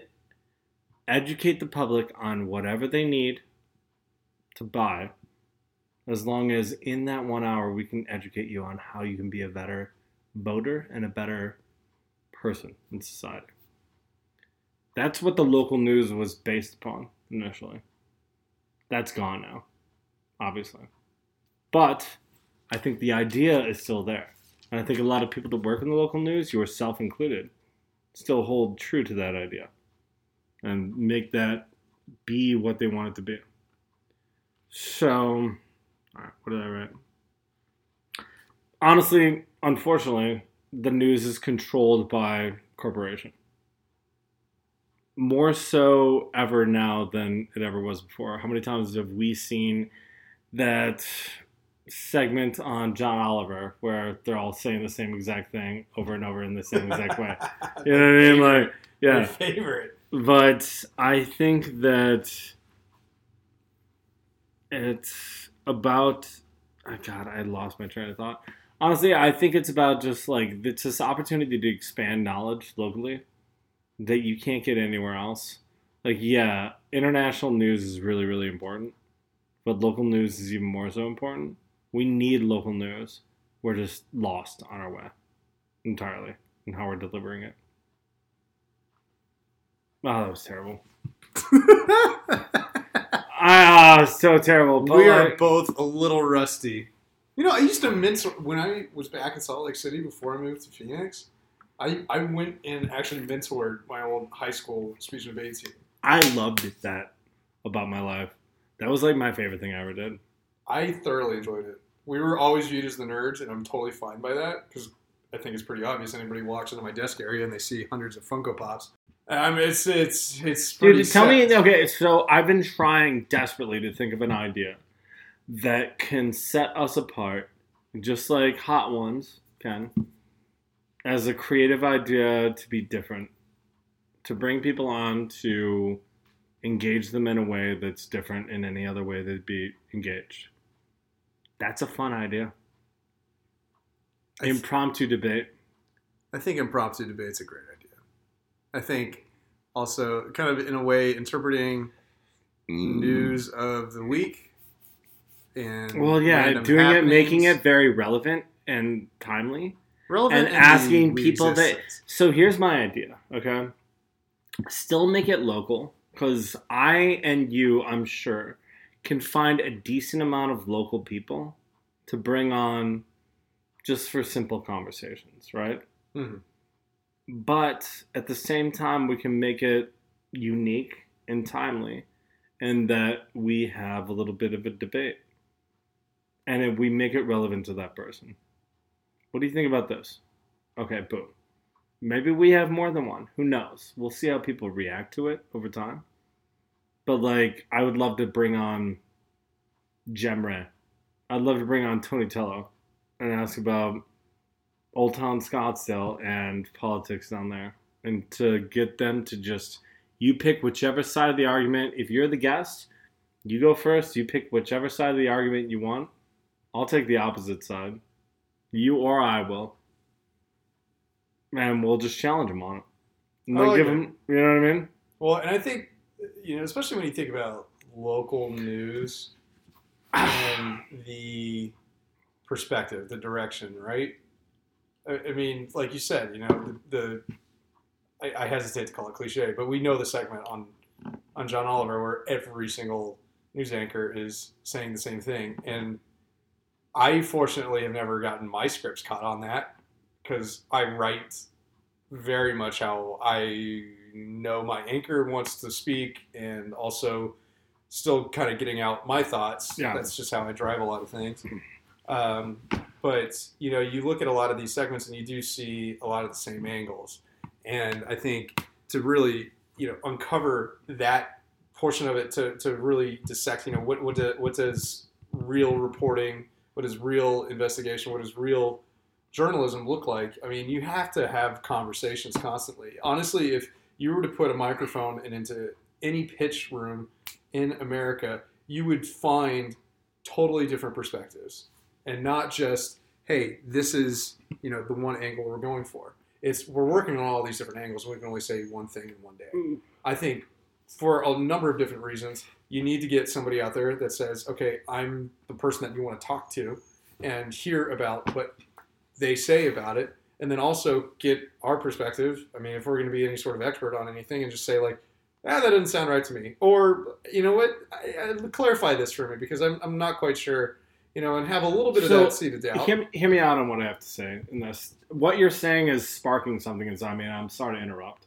Speaker 1: educate the public on whatever they need to buy, as long as in that one hour we can educate you on how you can be a better voter and a better person in society. That's what the local news was based upon initially. That's gone now, obviously. But I think the idea is still there. And I think a lot of people that work in the local news, yourself included, still hold true to that idea and make that be what they want it to be. So, what did I write? Honestly, unfortunately, the news is controlled by corporation. More so ever now than it ever was before. How many times have we seen that segment on John Oliver where they're all saying the same exact thing over and over in the same exact way? You know what I mean? Like,
Speaker 2: My
Speaker 1: yeah.
Speaker 2: favorite.
Speaker 1: But I think that it's about. Oh God, I lost my train of thought. Honestly, I think it's about just like it's this opportunity to expand knowledge locally that you can't get anywhere else. Like, yeah, international news is really, really important, but local news is even more so important. We need local news. We're just lost on our way entirely in how we're delivering it. Oh, that was terrible. Ah, it so terrible. But
Speaker 2: we are
Speaker 1: like-
Speaker 2: both a little rusty. You know, I used to mince when I was back in Salt Lake City before I moved to Phoenix. I, I went and actually mentored my old high school speech and debate team.
Speaker 1: I loved that about my life. That was like my favorite thing I ever did.
Speaker 2: I thoroughly enjoyed it. We were always viewed as the nerds, and I'm totally fine by that because I think it's pretty obvious. Anybody walks into my desk area and they see hundreds of Funko Pops. I mean, it's it's it's pretty.
Speaker 1: Dude, tell
Speaker 2: set.
Speaker 1: me. Okay, so I've been trying desperately to think of an idea that can set us apart, just like Hot Ones can, as a creative idea to be different, to bring people on to engage them in a way that's different in any other way they'd be engaged. That's a fun idea.
Speaker 2: Th-
Speaker 1: Impromptu debate.
Speaker 2: I think impromptu debate's a great idea. I think also kind of in a way interpreting mm. news of the week and
Speaker 1: Well, yeah,
Speaker 2: random
Speaker 1: doing it, making it very relevant and timely.
Speaker 2: relevant
Speaker 1: and asking people
Speaker 2: exist
Speaker 1: that- So here's my idea, okay? Still make it local, because I and you, I'm sure, can find a decent amount of local people to bring on just for simple conversations, right?
Speaker 2: Mhm.
Speaker 1: But at the same time, we can make it unique and timely, and that we have a little bit of a debate. And if we make it relevant to that person. What do you think about this? Okay, boom. Maybe we have more than one. Who knows? We'll see how people react to it over time. But like, I would love to bring on Jemre. I'd love to bring on Tony Tello and ask about Old Town Scottsdale and politics down there, and to get them to just you pick whichever side of the argument. If you're the guest, you go first. You pick whichever side of the argument you want. I'll take the opposite side. You or I will. And we'll just challenge them on it. And like give them, you know what I mean?
Speaker 2: Well, and I think you know, especially when you think about local news and the perspective, the direction, right? I, I mean, like you said, you know, the, the I, I hesitate to call it cliche, but we know the segment on on John Oliver where every single news anchor is saying the same thing, and I fortunately have never gotten my scripts caught on that because I write very much how I know my anchor wants to speak, and also still kind of getting out my thoughts.
Speaker 1: Yeah.
Speaker 2: That's just how I drive a lot of things. Um, but you know, you look at a lot of these segments, and you do see a lot of the same angles. And I think to really, you know, uncover that portion of it, to, to really dissect, you know, what what, do, what does real reporting, what is real investigation, what does real journalism look like? I mean, you have to have conversations constantly. Honestly, if you were to put a microphone in, into any pitch room in America, you would find totally different perspectives and not just, hey, this is, you know, the one angle we're going for. It's we're working on all these different angles. We can only say one thing in one day.
Speaker 1: Mm.
Speaker 2: I think for a number of different reasons. You need to get somebody out there that says, okay, I'm the person that you want to talk to and hear about what they say about it. And then also get our perspective. I mean, if we're going to be any sort of expert on anything and just say, like, ah, that doesn't sound right to me. Or, you know what, I, I, clarify this for me because I'm, I'm not quite sure, you know, and have a little bit of
Speaker 1: So,
Speaker 2: that seed of doubt.
Speaker 1: Hear, hear me out on what I have to say in this. What you're saying is sparking something inside me, and I'm sorry to interrupt,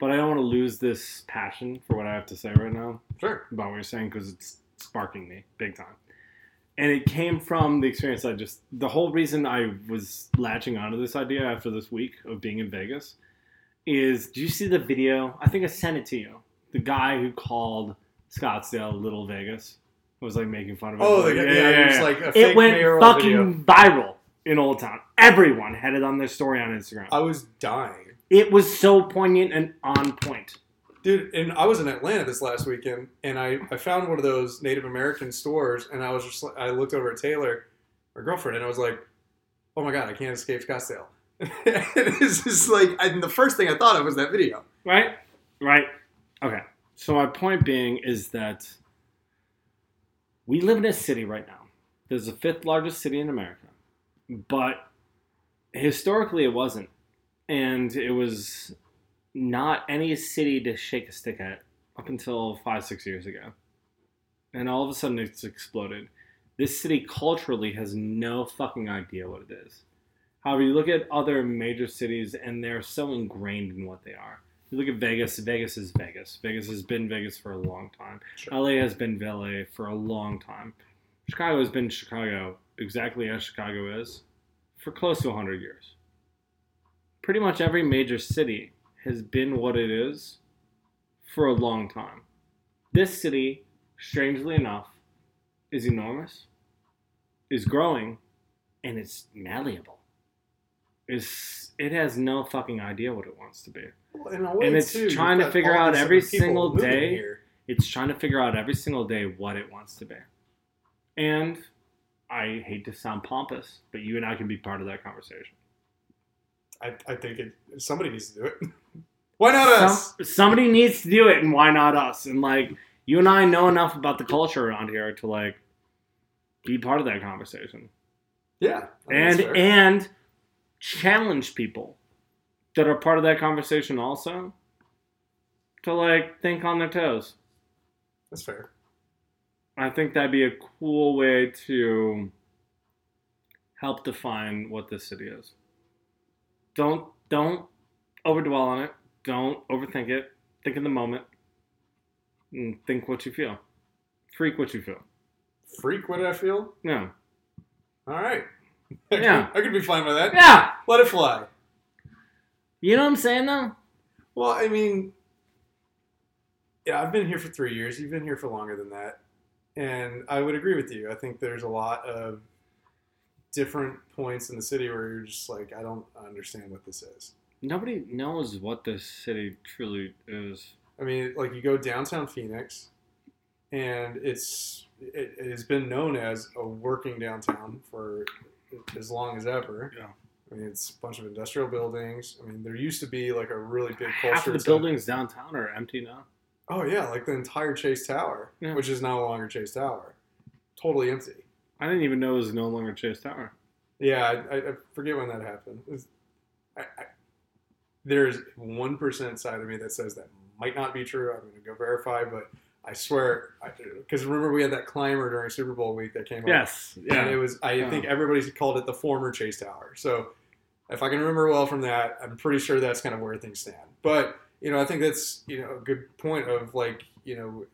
Speaker 1: but I don't want to lose this passion for what I have to say right now
Speaker 2: Sure.
Speaker 1: about what you're saying because it's sparking me big time. And it came from the experience I just, the whole reason I was latching onto this idea after this week of being in Vegas is do you see the video? I think I sent it to you. The guy who called Scottsdale Little Vegas was like making fun of it.
Speaker 2: Oh,
Speaker 1: Like,
Speaker 2: the- yeah, it was like a
Speaker 1: it went fucking
Speaker 2: video.
Speaker 1: viral in Old Town. Everyone had it on their story on Instagram.
Speaker 2: I was dying.
Speaker 1: it was so poignant and on point.
Speaker 2: Dude, and I was in Atlanta this last weekend, and I, I found one of those Native American stores, and I was just I looked over at Taylor, my girlfriend, and I was like, oh my god, I can't escape Scottsdale. it's just like, and the first thing I thought of was that video.
Speaker 1: Right? Right. Okay. So my point being is that we live in a city right now. There's the fifth largest city in America. But historically it wasn't. And it was not any city to shake a stick at up until five, six years ago. And all of a sudden it's exploded. This city culturally has no fucking idea what it is. However, you look at other major cities and they're so ingrained in what they are. You look at Vegas, Vegas is Vegas. Vegas has been Vegas for a long time.
Speaker 2: Sure.
Speaker 1: LA has been LA for a long time. Chicago has been Chicago exactly as Chicago is for close to 100 years. Pretty much every major city has been what it is for a long time. This city, strangely enough, is enormous, is growing, and it's malleable. It's, it has no fucking idea what it wants to be.
Speaker 2: Well, in a way,
Speaker 1: And it's
Speaker 2: too,
Speaker 1: trying to figure out every single day.
Speaker 2: Here.
Speaker 1: It's trying to figure out every single day what it wants to be. And I hate to sound pompous, but you and I can be part of that conversation.
Speaker 2: I, I think it, somebody needs to do it. Why not us?
Speaker 1: Some, somebody needs to do it, and why not us? And like you and I know enough about the culture around here to like be part of that conversation
Speaker 2: Yeah.
Speaker 1: And and challenge people that are part of that conversation also to like think on their toes.
Speaker 2: that's fair.
Speaker 1: I think that'd be a cool way to help define what this city is. Don't don't overdwell on it. Don't overthink it. Think in the moment. And think what you feel. Freak what you feel.
Speaker 2: Freak, what I feel?
Speaker 1: Yeah.
Speaker 2: All right.
Speaker 1: Yeah.
Speaker 2: I could be fine with that.
Speaker 1: Yeah.
Speaker 2: Let it fly.
Speaker 1: You know what I'm saying though?
Speaker 2: Well, I mean, yeah, I've been here for three years. You've been here for longer than that. And I would agree with you. I think there's a lot of different points in the city where you're just like, I don't understand what this is.
Speaker 1: Nobody knows what this city truly is.
Speaker 2: I mean, like you go downtown Phoenix, and it's it, it has been known as a working downtown for as long as ever.
Speaker 1: Yeah.
Speaker 2: I mean, it's a bunch of industrial buildings. I mean, there used to be like a really big
Speaker 1: Half of the
Speaker 2: center.
Speaker 1: buildings downtown are empty now.
Speaker 2: Oh yeah, like the entire Chase Tower,
Speaker 1: Yeah.
Speaker 2: which is no longer Chase Tower, totally empty.
Speaker 1: I didn't even know it was no longer Chase Tower.
Speaker 2: Yeah, I, I, forget when that happened. Was- I, I, there's one percent side of me that says that might not be true. I'm going to go verify, but I swear, because remember we had that climber during Super Bowl week that came up.
Speaker 1: Yes. Yeah.
Speaker 2: And it was. I
Speaker 1: Yeah.
Speaker 2: think everybody called it the former Chase Tower. So if I can remember well from that, I'm pretty sure that's kind of where things stand. But you know, I think that's you know a good point of like you know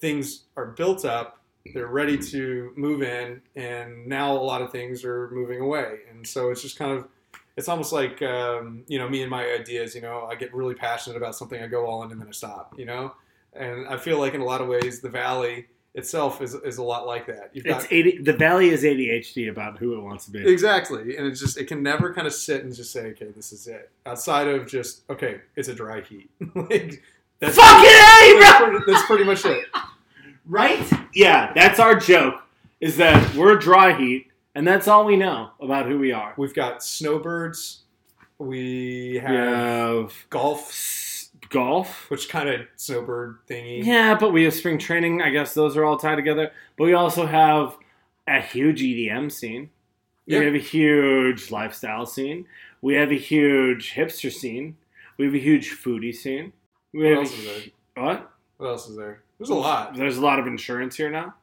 Speaker 2: things are built up, they're ready to move in, and now a lot of things are moving away, and so it's just kind of. It's almost like um, you know me and my ideas. You know, I get really passionate about something, I go all in, and then I stop. You know, and I feel like in a lot of ways the valley itself is, is a lot like that. You've got
Speaker 1: It's 80, the valley is ADHD about who it wants to be.
Speaker 2: Exactly, and it's just it can never kind of sit and just say, okay, this is it. Outside of just okay, it's a dry heat. like that's
Speaker 1: Fucking A,
Speaker 2: that's,
Speaker 1: bro!
Speaker 2: pretty, that's pretty much it.
Speaker 1: Right? Yeah, that's our joke. Is that we're dry heat, and that's all we know about who we are.
Speaker 2: We've got snowbirds. We have
Speaker 1: We have
Speaker 2: golf.
Speaker 1: s- golf.
Speaker 2: which kind of snowbird thingy.
Speaker 1: Yeah, but we have spring training. I guess those are all tied together. But we also have a huge EDM scene.
Speaker 2: Yeah.
Speaker 1: We have a huge lifestyle scene. We have a huge hipster scene. We have a huge foodie scene. We
Speaker 2: What
Speaker 1: have
Speaker 2: else
Speaker 1: a,
Speaker 2: is there?
Speaker 1: what?
Speaker 2: What else is there? There's a lot.
Speaker 1: There's a lot of insurance here now.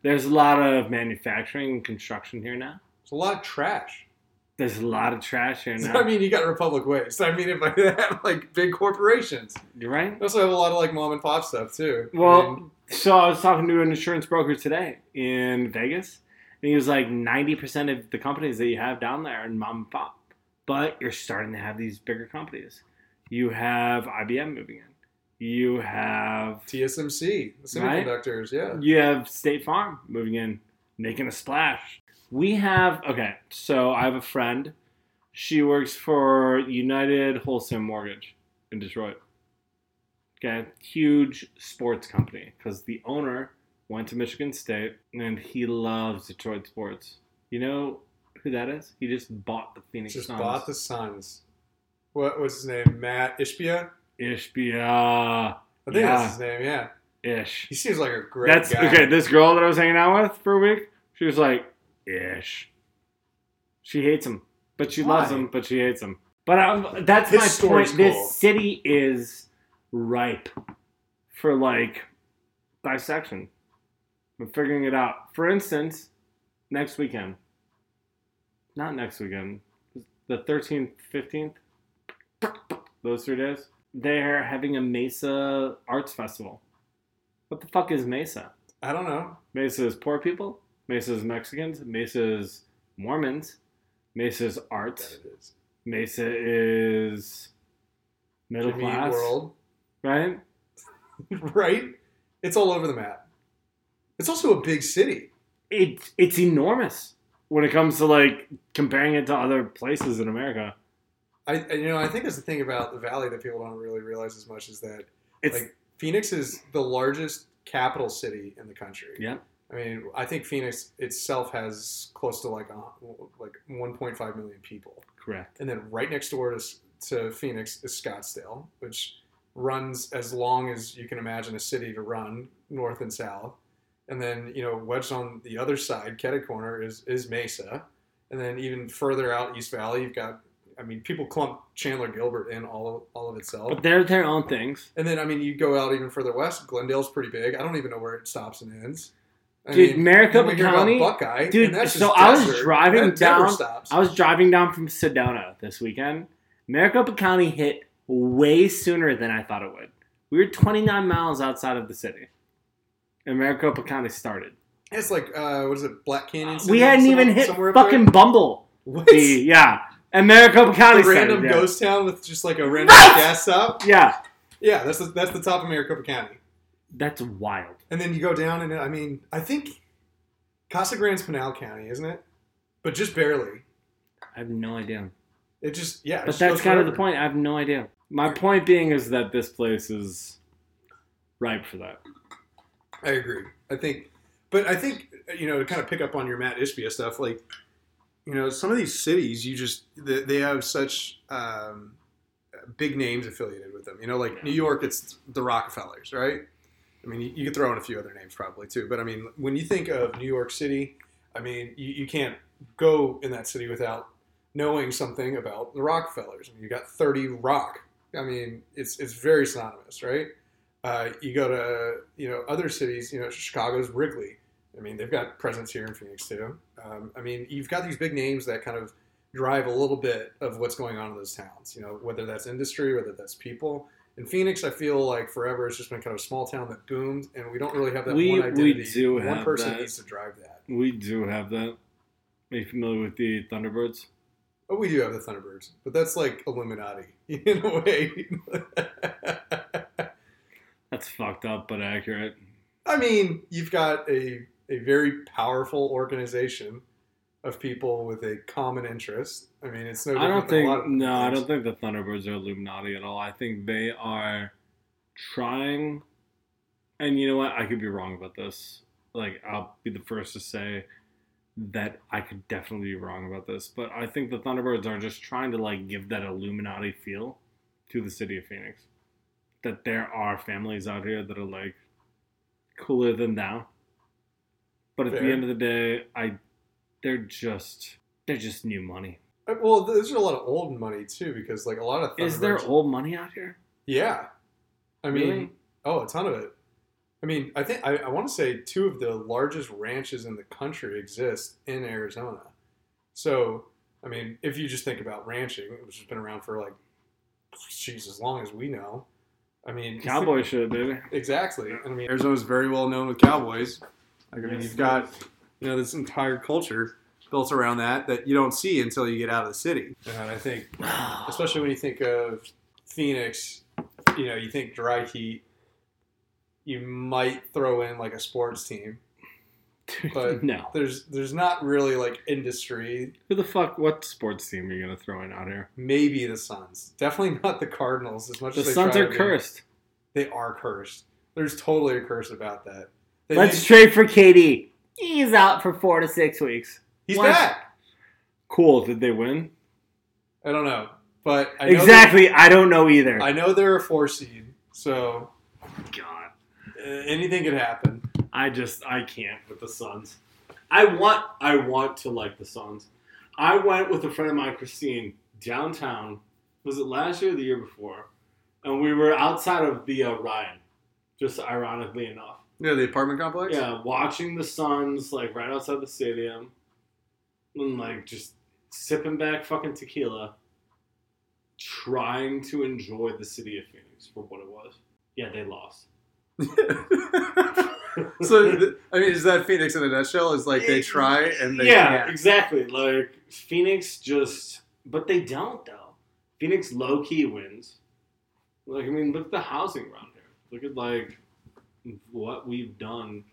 Speaker 1: There's a lot of manufacturing and construction here now.
Speaker 2: There's a lot of trash.
Speaker 1: There's a lot of trash here now.
Speaker 2: I mean, you got Republic Waste. I mean, if I have like big corporations,
Speaker 1: You're right.
Speaker 2: I also have a lot of like mom and pop stuff too. I
Speaker 1: Well,
Speaker 2: mean,
Speaker 1: so I was talking to an insurance broker today in Vegas, and he was like, 90% of the companies that you have down there are mom and pop. But you're starting to have these bigger companies. You have IBM moving in. You have
Speaker 2: TSMC, the
Speaker 1: Right?
Speaker 2: semiconductors, yeah.
Speaker 1: you have State Farm moving in, making a splash. We have okay, so I have a friend. She works for United Wholesale Mortgage in Detroit. Okay, huge sports company because the owner went to Michigan State and he loves Detroit sports. You know who that is? He just bought the Phoenix
Speaker 2: Just
Speaker 1: Suns.
Speaker 2: bought the Suns. What was his name? Matt Ishbia?
Speaker 1: Ishbia
Speaker 2: I think
Speaker 1: Yeah.
Speaker 2: that's his name, yeah.
Speaker 1: Ish.
Speaker 2: He seems like a great
Speaker 1: That's
Speaker 2: guy.
Speaker 1: okay. This girl that I was hanging out with for a week, she was like, "Ish." She hates him, but she loves him, but she hates him. But um, that's
Speaker 2: His
Speaker 1: my point. This city is ripe for like dissection. I'm figuring it out. For instance, next weekend, not next weekend, the 13th, 15th, those three days, they're having a Mesa Arts Festival. What the fuck is Mesa?
Speaker 2: I don't know.
Speaker 1: Mesa is poor people. Mesa is Mexicans. Mesa is Mormons. Mesa is arts.
Speaker 2: is.
Speaker 1: Mesa is middle
Speaker 2: Jimmy
Speaker 1: class,
Speaker 2: World.
Speaker 1: right?
Speaker 2: right? It's all over the map. It's also a big city.
Speaker 1: It it's enormous when it comes to like comparing it to other places in America.
Speaker 2: I, you know, I think that's the thing about the valley that people don't really realize as much is that
Speaker 1: It's
Speaker 2: like Phoenix is the largest capital city in the country.
Speaker 1: yeah,
Speaker 2: I mean, I think Phoenix itself has close to like a, like 1.5 million people,
Speaker 1: correct.
Speaker 2: and then right next door to to Phoenix is Scottsdale, which runs as long as you can imagine a city to run, north and south. And then you know, wedged on the other side, Kettle Corner is is Mesa, and then even further out East Valley, you've got. I mean, people clump Chandler Gilbert in all of, all of itself.
Speaker 1: But they're their own things.
Speaker 2: And then, I mean, you go out even further west. Glendale's pretty big. I don't even know where it stops and ends. I
Speaker 1: Dude,
Speaker 2: mean,
Speaker 1: Maricopa
Speaker 2: then we hear about
Speaker 1: County-
Speaker 2: Buckeye,
Speaker 1: Dude,
Speaker 2: and that's
Speaker 1: so I was driving
Speaker 2: That
Speaker 1: down-. I was driving down from Sedona this weekend. Maricopa County hit way sooner than I thought it would. We were 29 miles outside of the city, and Maricopa County started.
Speaker 2: It's like uh, what is it, Black Canyon?
Speaker 1: we hadn't even hit fucking
Speaker 2: there?
Speaker 1: Bumble.
Speaker 2: what?
Speaker 1: The, yeah, and Maricopa County
Speaker 2: The random
Speaker 1: started, yeah.
Speaker 2: ghost town with just like a random
Speaker 1: Right!
Speaker 2: gas stop.
Speaker 1: Yeah,
Speaker 2: Yeah, that's the, that's the top of Maricopa County.
Speaker 1: that's wild.
Speaker 2: And then you go down, and I mean, I think Casa Grande's Pinal County, isn't it? But just barely.
Speaker 1: I have no idea.
Speaker 2: It just yeah. it
Speaker 1: But
Speaker 2: just
Speaker 1: that's
Speaker 2: goes
Speaker 1: kind of the point. I have no idea. My point being is that this place is ripe for that.
Speaker 2: I agree. I think, but I think you know to kind of pick up on your Matt Ishbia stuff, like you know some of these cities, you just they, have such um, big names affiliated with them. You know, like
Speaker 1: Yeah.
Speaker 2: New York, it's the Rockefellers, right? I mean, you, you could throw in a few other names probably too, but I mean, when you think of New York City, I mean, you, you can't go in that city without knowing something about the Rockefellers. I mean, you got Thirty Rock. I mean, it's it's very synonymous, right? Uh, you go to you know other cities. You know, Chicago's Wrigley. I mean, they've got presence here in Phoenix too. Um, I mean, you've got these big names that kind of drive a little bit of what's going on in those towns. You know, whether that's industry, whether that's people. In Phoenix, I feel like forever it's just been kind of a small town that boomed, and we don't really have that
Speaker 1: We-
Speaker 2: one
Speaker 1: we do
Speaker 2: one
Speaker 1: have
Speaker 2: person
Speaker 1: that.
Speaker 2: needs to drive that.
Speaker 1: We do have that. Are you familiar with the Thunderbirds?
Speaker 2: But we do have the Thunderbirds, but that's like Illuminati in a way.
Speaker 1: That's fucked up but accurate.
Speaker 2: I mean, you've got a, a very powerful organization of people with a common interest. I mean, it's no
Speaker 1: I don't think
Speaker 2: lot of
Speaker 1: no, I don't think the Thunderbirds are Illuminati at all. I think they are trying and you know what, I could be wrong about this. Like I'll be the first to say that I could definitely be wrong about this, but I think the Thunderbirds are just trying to like give that Illuminati feel to the city of Phoenix. that there are families out here that are like cooler than thou. But at
Speaker 2: Fair.
Speaker 1: the end of the day, I they're just they're just new money.
Speaker 2: Uh, Well, there's a lot of old money too, because like a lot of things
Speaker 1: Is there old money out here?
Speaker 2: Yeah, I mean,
Speaker 1: Really?
Speaker 2: oh, a ton of it. I mean, I think I, I want to say two of the largest ranches in the country exist in Arizona. So, I mean, if you just think about ranching, which has been around for like, jeez, as long as we know. I mean,
Speaker 1: Cowboy shit, baby.
Speaker 2: Exactly. I mean, Arizona's very well known with cowboys. Like, I mean, you've got you know this entire culture built around that that you don't see until you get out of the city. And I think, especially when you think of Phoenix, you know, you think dry heat. You might throw in like a sports team. But-
Speaker 1: no.
Speaker 2: There's there's not really like industry.
Speaker 1: Who the fuck? What sports team are you gonna throw in out here?
Speaker 2: Maybe the Suns. Definitely not the Cardinals. As much
Speaker 1: The
Speaker 2: as they
Speaker 1: Suns are
Speaker 2: to be.
Speaker 1: cursed.
Speaker 2: They are cursed. There's totally a curse about that. They
Speaker 1: Let's
Speaker 2: need-
Speaker 1: trade for KD. He's out for four to six weeks.
Speaker 2: he's
Speaker 1: What?
Speaker 2: back.
Speaker 1: Cool. Did they win?
Speaker 2: I don't know, but I know
Speaker 1: exactly. I don't know either.
Speaker 2: that- I know they're a four seed, so
Speaker 1: God.
Speaker 2: uh, anything could happen.
Speaker 1: I just I can't with the Suns. I want I want to like the Suns. I went with a friend of mine, Christine, downtown. Was it last year or the year before? And we were outside of the uh, Ryan, just ironically enough.
Speaker 2: Yeah, the apartment complex.
Speaker 1: Yeah, watching the Suns like right outside the stadium, and like just sipping back fucking tequila, trying to enjoy the city of Phoenix for what it was. Yeah, they lost.
Speaker 2: so th- I mean, is that Phoenix in a nutshell? Is like they try and they
Speaker 1: yeah,
Speaker 2: can't.
Speaker 1: exactly. Like Phoenix just, but they don't though. Phoenix low key wins. Like I mean, look at the housing around here. Look at like what we've done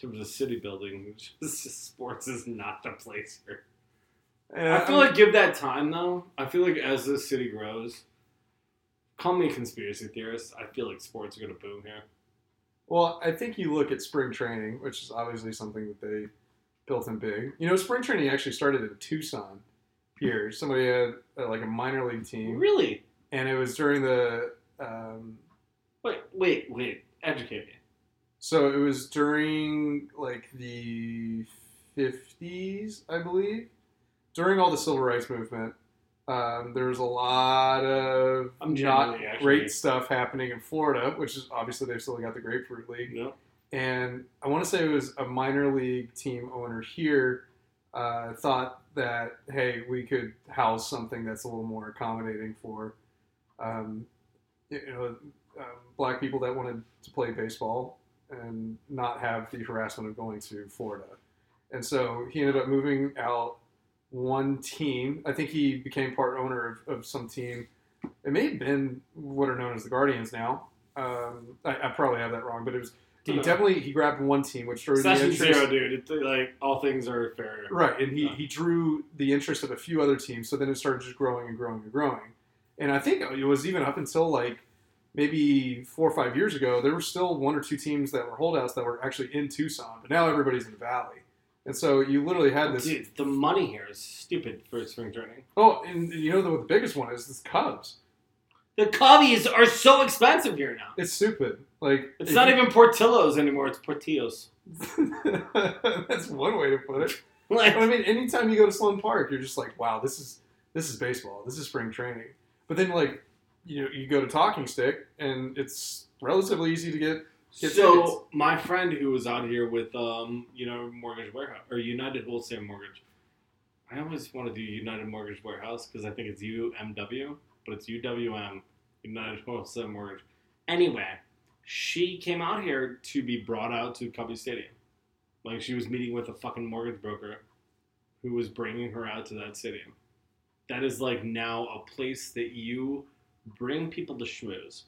Speaker 1: terms of city building. Just, sports is not the place here.
Speaker 2: Yeah,
Speaker 1: I feel like give that time though. I feel like as this city grows, call me a conspiracy theorist. I feel like sports are gonna boom here.
Speaker 2: Well, I think you look at spring training, which is obviously something that they built in big. You know, spring training actually started in Tucson. Here, somebody had uh, like a minor league team,
Speaker 1: Really?
Speaker 2: and it was during the. Um,
Speaker 1: Wait, wait, wait. Educate me.
Speaker 2: So it was during like the 50s, I believe. During all the civil rights movement, um, there was a lot of
Speaker 1: I'm
Speaker 2: not great stuff happening in Florida, which is obviously they've still got the Grapefruit League.
Speaker 1: No.
Speaker 2: And I want to say it was a minor league team owner here uh, thought that, hey, we could house something that's a little more accommodating for, um, you know, um, black people that wanted to play baseball and not have the harassment of going to Florida. And so he ended up moving out one team. I think he became part owner of, of some team. It may have been what are known as the Guardians now. Um, I, I probably have that wrong, but it was he
Speaker 1: No.
Speaker 2: definitely he grabbed one team, which drew the
Speaker 1: Session
Speaker 2: interest.
Speaker 1: zero, dude. It's like all things are fair.
Speaker 2: Right, and he,
Speaker 1: Yeah.
Speaker 2: he drew the interest of a few other teams, so then it started just growing and growing and growing. And I think it was even up until like maybe four or five years ago, there were still one or two teams that were holdouts that were actually in Tucson, but now everybody's in the valley. And so you literally had oh, this.
Speaker 1: Dude, the money here is stupid for spring training.
Speaker 2: Oh, and you know the, what the biggest one is? This Cubs.
Speaker 1: The Cubbies are so expensive here now.
Speaker 2: It's stupid. Like
Speaker 1: It's not
Speaker 2: you-
Speaker 1: even Portillo's anymore. It's Portillos.
Speaker 2: That's one way to put it.
Speaker 1: Like,
Speaker 2: I mean, anytime you go to Sloan Park, you're just like, wow, this is this is baseball. This is spring training. But then, like, you know, you go to Talking Stick, and it's relatively easy to get. Get tickets.
Speaker 1: so my friend who was out here with, um, you know, Mortgage Warehouse or United Wholesale Mortgage. I always want to do United Mortgage Warehouse because I think it's UMW, but it's UWM, United Wholesale Mortgage. Anyway, she came out here to be brought out to Cubby Stadium. Like she was meeting with a fucking mortgage broker who was bringing her out to that stadium. That is like now a place that you bring people to schmooze.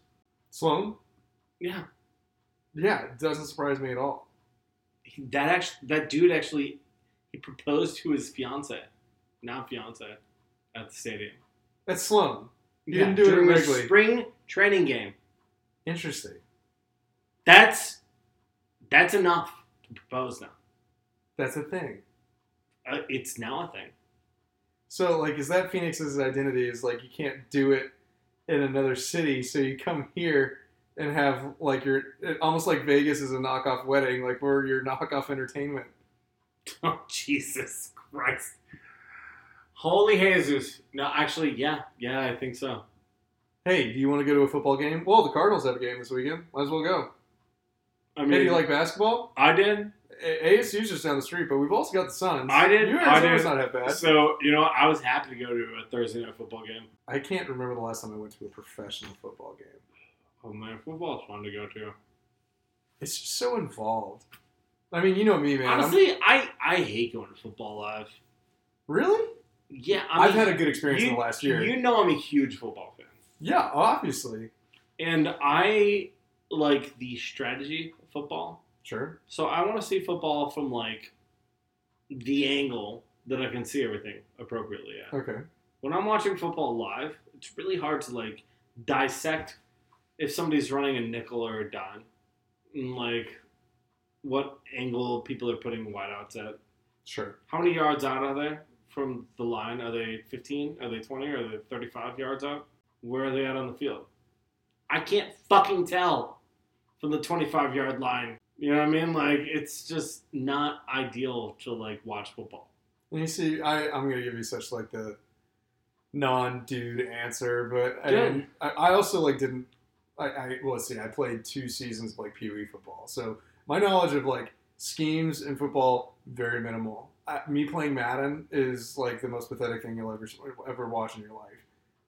Speaker 2: Sloan,
Speaker 1: Yeah,
Speaker 2: yeah, it doesn't surprise me at all.
Speaker 1: he- that actually that dude actually he proposed to his fiance, now fiance, at the stadium.
Speaker 2: That's Sloan. You didn't do it
Speaker 1: during
Speaker 2: in
Speaker 1: a
Speaker 2: Wrigley.
Speaker 1: spring training game.
Speaker 2: Interesting.
Speaker 1: That's that's enough to propose now.
Speaker 2: That's a thing.
Speaker 1: Uh, it's now a thing.
Speaker 2: So, like, is that Phoenix's identity? Is like you can't do it in another city, so you come here and have like your almost like Vegas is a knockoff wedding, like we're your knockoff entertainment.
Speaker 1: Oh Jesus Christ! Holy Jesus! No, actually, yeah, yeah, I think so.
Speaker 2: Hey, do you want to go to a football game? Well, the Cardinals have a game this weekend. Might as well go.
Speaker 1: I
Speaker 2: Hey,
Speaker 1: mean,
Speaker 2: do you like basketball?
Speaker 1: I did.
Speaker 2: ASU's just down the street, but we've also got the Suns.
Speaker 1: I did,
Speaker 2: Your
Speaker 1: I did.
Speaker 2: not that bad.
Speaker 1: So you know, I was happy to go to a Thursday night football game.
Speaker 2: I can't remember the last time I went to a professional football game.
Speaker 1: Oh man, football's fun to go to.
Speaker 2: It's just so involved. I mean, you know me, man. I'm-
Speaker 1: Honestly, I I hate going to football live.
Speaker 2: really?
Speaker 1: Yeah, I
Speaker 2: I've
Speaker 1: mean,
Speaker 2: had a good experience in the last year.
Speaker 1: You know, I'm a huge football fan,
Speaker 2: yeah, obviously.
Speaker 1: and I like the strategy of football.
Speaker 2: Sure.
Speaker 1: So I want to see football from like the angle that I can see everything appropriately at.
Speaker 2: Okay.
Speaker 1: When I'm watching football live, it's really hard to like dissect if somebody's running a nickel or a dime, and like what angle people are putting wideouts at.
Speaker 2: Sure.
Speaker 1: How many yards out are they from the line? Are they 15? Are they 20? Are they 35 yards out? Where are they at on the field? I can't fucking tell from the 25 yard line. You know what I mean? Like it's just not ideal to like watch football.
Speaker 2: And you see, I, I'm going to give you such like the non-dude answer, but I. I, I also like didn't. I, I well, let's see. I played two seasons of like Pee Wee football, so my knowledge of like schemes in football very minimal. Me playing Madden is like the most pathetic thing you'll ever ever watch in your life.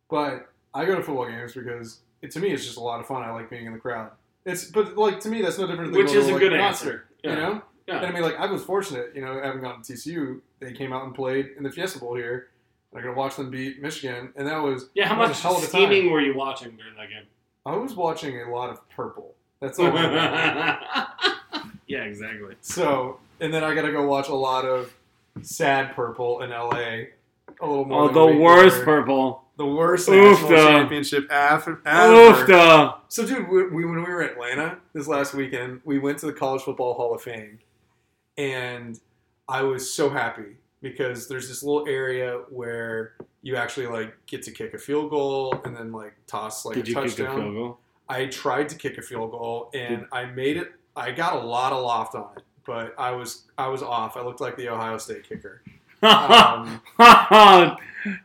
Speaker 2: But I go to football games because it, to me it's just a lot of fun. I like being in the crowd. It's but like to me that's no different than
Speaker 1: Which is a
Speaker 2: like,
Speaker 1: good answer.
Speaker 2: You know.
Speaker 1: Yeah.
Speaker 2: And I mean, like, I was fortunate, you know, having gone to TCU, they came out and played in the Fiesta Bowl here. I got to watch them beat Michigan, and that was
Speaker 1: yeah, how much
Speaker 2: hell of a
Speaker 1: scheming
Speaker 2: time.
Speaker 1: were you watching during that game?
Speaker 2: I was watching a lot of purple. That's all. I
Speaker 1: yeah, exactly.
Speaker 2: so, and then I got to go watch a lot of sad purple in LA. A little more.
Speaker 1: Oh, the worst
Speaker 2: later.
Speaker 1: purple.
Speaker 2: The worst
Speaker 1: Oof,
Speaker 2: national championship after.
Speaker 1: Duh.
Speaker 2: So, dude, we, we, when we were in Atlanta this last weekend, we went to the College Football Hall of Fame, and I was so happy because there's this little area where you actually like get to kick a field goal and then like toss like
Speaker 1: Did
Speaker 2: a
Speaker 1: you kick a
Speaker 2: touchdown.
Speaker 1: field goal?
Speaker 2: I tried to kick a field goal and
Speaker 1: Did-
Speaker 2: I made it. I got a lot of loft on it, but I was I was off. I looked like the Ohio State kicker. Um,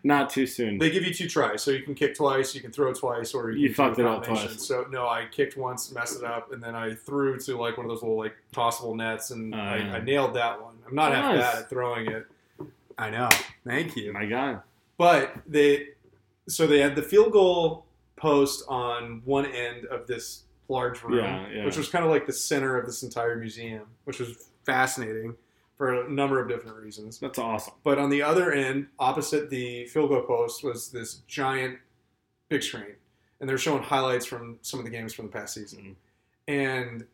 Speaker 1: Not too soon.
Speaker 2: They give you two tries, so you can kick twice, you can throw twice, or you,
Speaker 1: You fucked it up twice.
Speaker 2: So no, I kicked once, messed it up, and then I threw to like one of those little like tossable nets, and
Speaker 1: Oh,
Speaker 2: I. I nailed that one. I'm not half
Speaker 1: Nice.
Speaker 2: bad at throwing it. I know. Thank you.
Speaker 1: My God.
Speaker 2: But they, so they had the field goal post on one end of this large room,
Speaker 1: Yeah, yeah.
Speaker 2: which was kind of like the center of this entire museum, which was fascinating for a number of different reasons.
Speaker 1: That's awesome.
Speaker 2: But on the other end, opposite the field goal post, was this giant big screen, and they're showing highlights from some of the games from the past season. And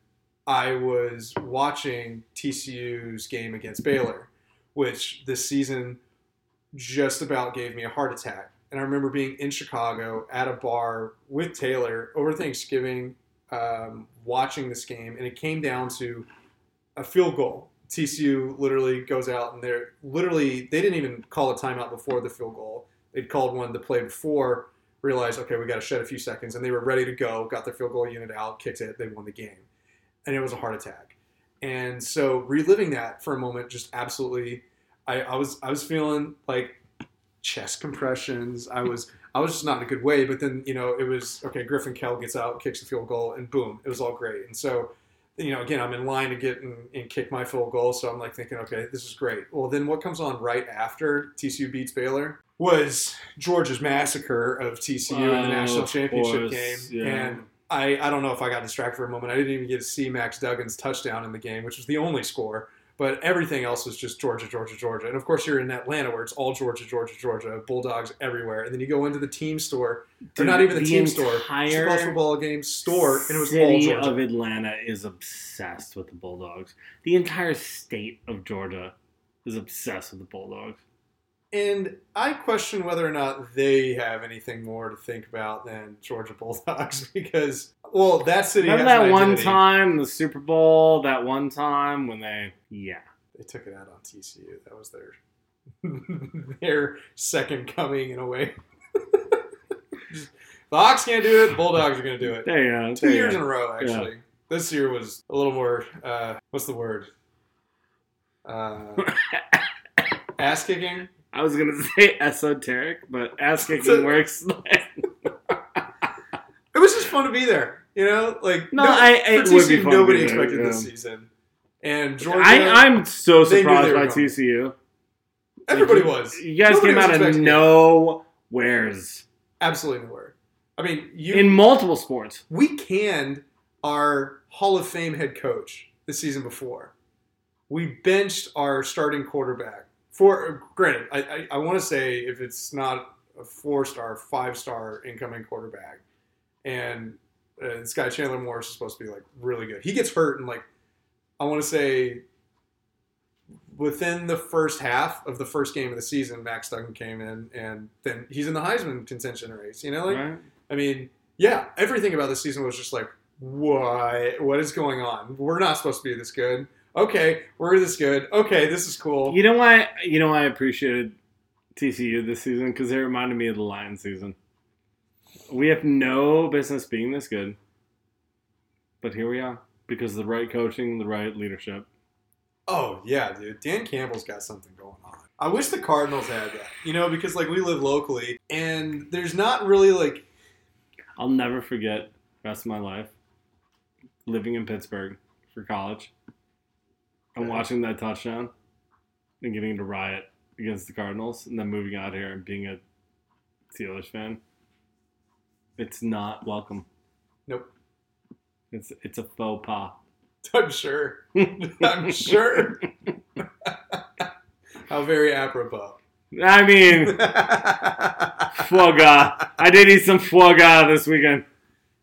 Speaker 2: I was watching TCU's game against Baylor, which this season just about gave me a heart attack. And I remember being in Chicago at a bar with Taylor over Thanksgiving, um, watching this game, and it came down to a field goal. TCU literally goes out and they're literally they didn't even call a timeout before the field goal. They'd called one the play before, realized okay we got to shed a few seconds, and they were ready to go. Got their field goal unit out, kicked it, they won the game, and it was a heart attack. And so reliving that for a moment, just absolutely, I, I was I was feeling like chest compressions. I was I was just not in a good way. But then you know it was okay. Griffin Kell gets out, kicks the field goal, and boom, it was all great. And so you know, again, I'm in line to get and, and kick my field goal, so I'm like thinking, okay, this is great. Well, then what comes on right after TCU beats Baylor was Georgia's massacre of TCU in the national championship
Speaker 1: course,
Speaker 2: game,
Speaker 1: yeah.
Speaker 2: and I, I don't know if I got distracted for a moment. I didn't even get to see Max Duggan's touchdown in the game, which was the only score. But everything else was just Georgia, Georgia, Georgia. And of course, you're in Atlanta where it's all Georgia, Georgia, Georgia, Bulldogs everywhere. And then you go into the team store, or
Speaker 1: Dude,
Speaker 2: not even the,
Speaker 1: the
Speaker 2: team store, just the college football game store, and it was all Georgia.
Speaker 1: of Atlanta is obsessed with the Bulldogs. The entire state of Georgia is obsessed with the Bulldogs.
Speaker 2: And I question whether or not they have anything more to think about than Georgia Bulldogs because, well, that city
Speaker 1: Remember
Speaker 2: has
Speaker 1: that one time, the Super Bowl, that one time when they, yeah.
Speaker 2: They took it out on TCU. That was their their second coming in a way. The Hawks can't do it. The Bulldogs are going to do it.
Speaker 1: There you go.
Speaker 2: Two years
Speaker 1: go.
Speaker 2: in a row, actually. This year was a little more. Uh, what's the word? Uh, ass kicking.
Speaker 1: I was gonna say esoteric, but ass
Speaker 2: So-
Speaker 1: works.
Speaker 2: It was just fun to be there. You know, like
Speaker 1: No, I-
Speaker 2: for
Speaker 1: it would be
Speaker 2: TCU,
Speaker 1: fun
Speaker 2: nobody
Speaker 1: there,
Speaker 2: expected this season, and Georgia.
Speaker 1: I, I'm so surprised by. TCU.
Speaker 2: everybody
Speaker 1: Like,
Speaker 2: was.
Speaker 1: You guys
Speaker 2: Nobody
Speaker 1: came out of nowheres
Speaker 2: Absolutely nowhere. I mean, you
Speaker 1: in multiple sports.
Speaker 2: we canned our Hall of Fame head coach the season before. We benched our starting quarterback. For granted, I, I, I want to say if it's not a four star, five star incoming quarterback, and uh, this guy Chandler Morris is supposed to be like really good. He gets hurt and like I want to say within the first half of the first game of the season, Max Duggan came in, and then he's in the Heisman contention race. You know, like
Speaker 1: right?
Speaker 2: I mean, yeah, everything about this season was just like, what? What is going on? We're not supposed to be this good. Okay, we're this good. Okay, this is cool.
Speaker 1: You know why? You know why I appreciated TCU this season because it reminded me of the Lions season. We have no business being this good, but here we are because of the right coaching, the right leadership.
Speaker 2: Oh yeah, dude. Dan Campbell's got something going on. I wish the Cardinals had that. You know, because like we live locally, and there's not really like
Speaker 1: I'll never forget the rest of my life living in Pittsburgh for college and watching that touchdown and getting into riot against the Cardinals and then moving out here and being a Steelers fan. It's not welcome.
Speaker 2: Nope.
Speaker 1: It's it's a faux pas.
Speaker 2: I'm sure. I'm sure. How very apropos.
Speaker 1: I mean, foie gras. I did eat some foie gras this weekend.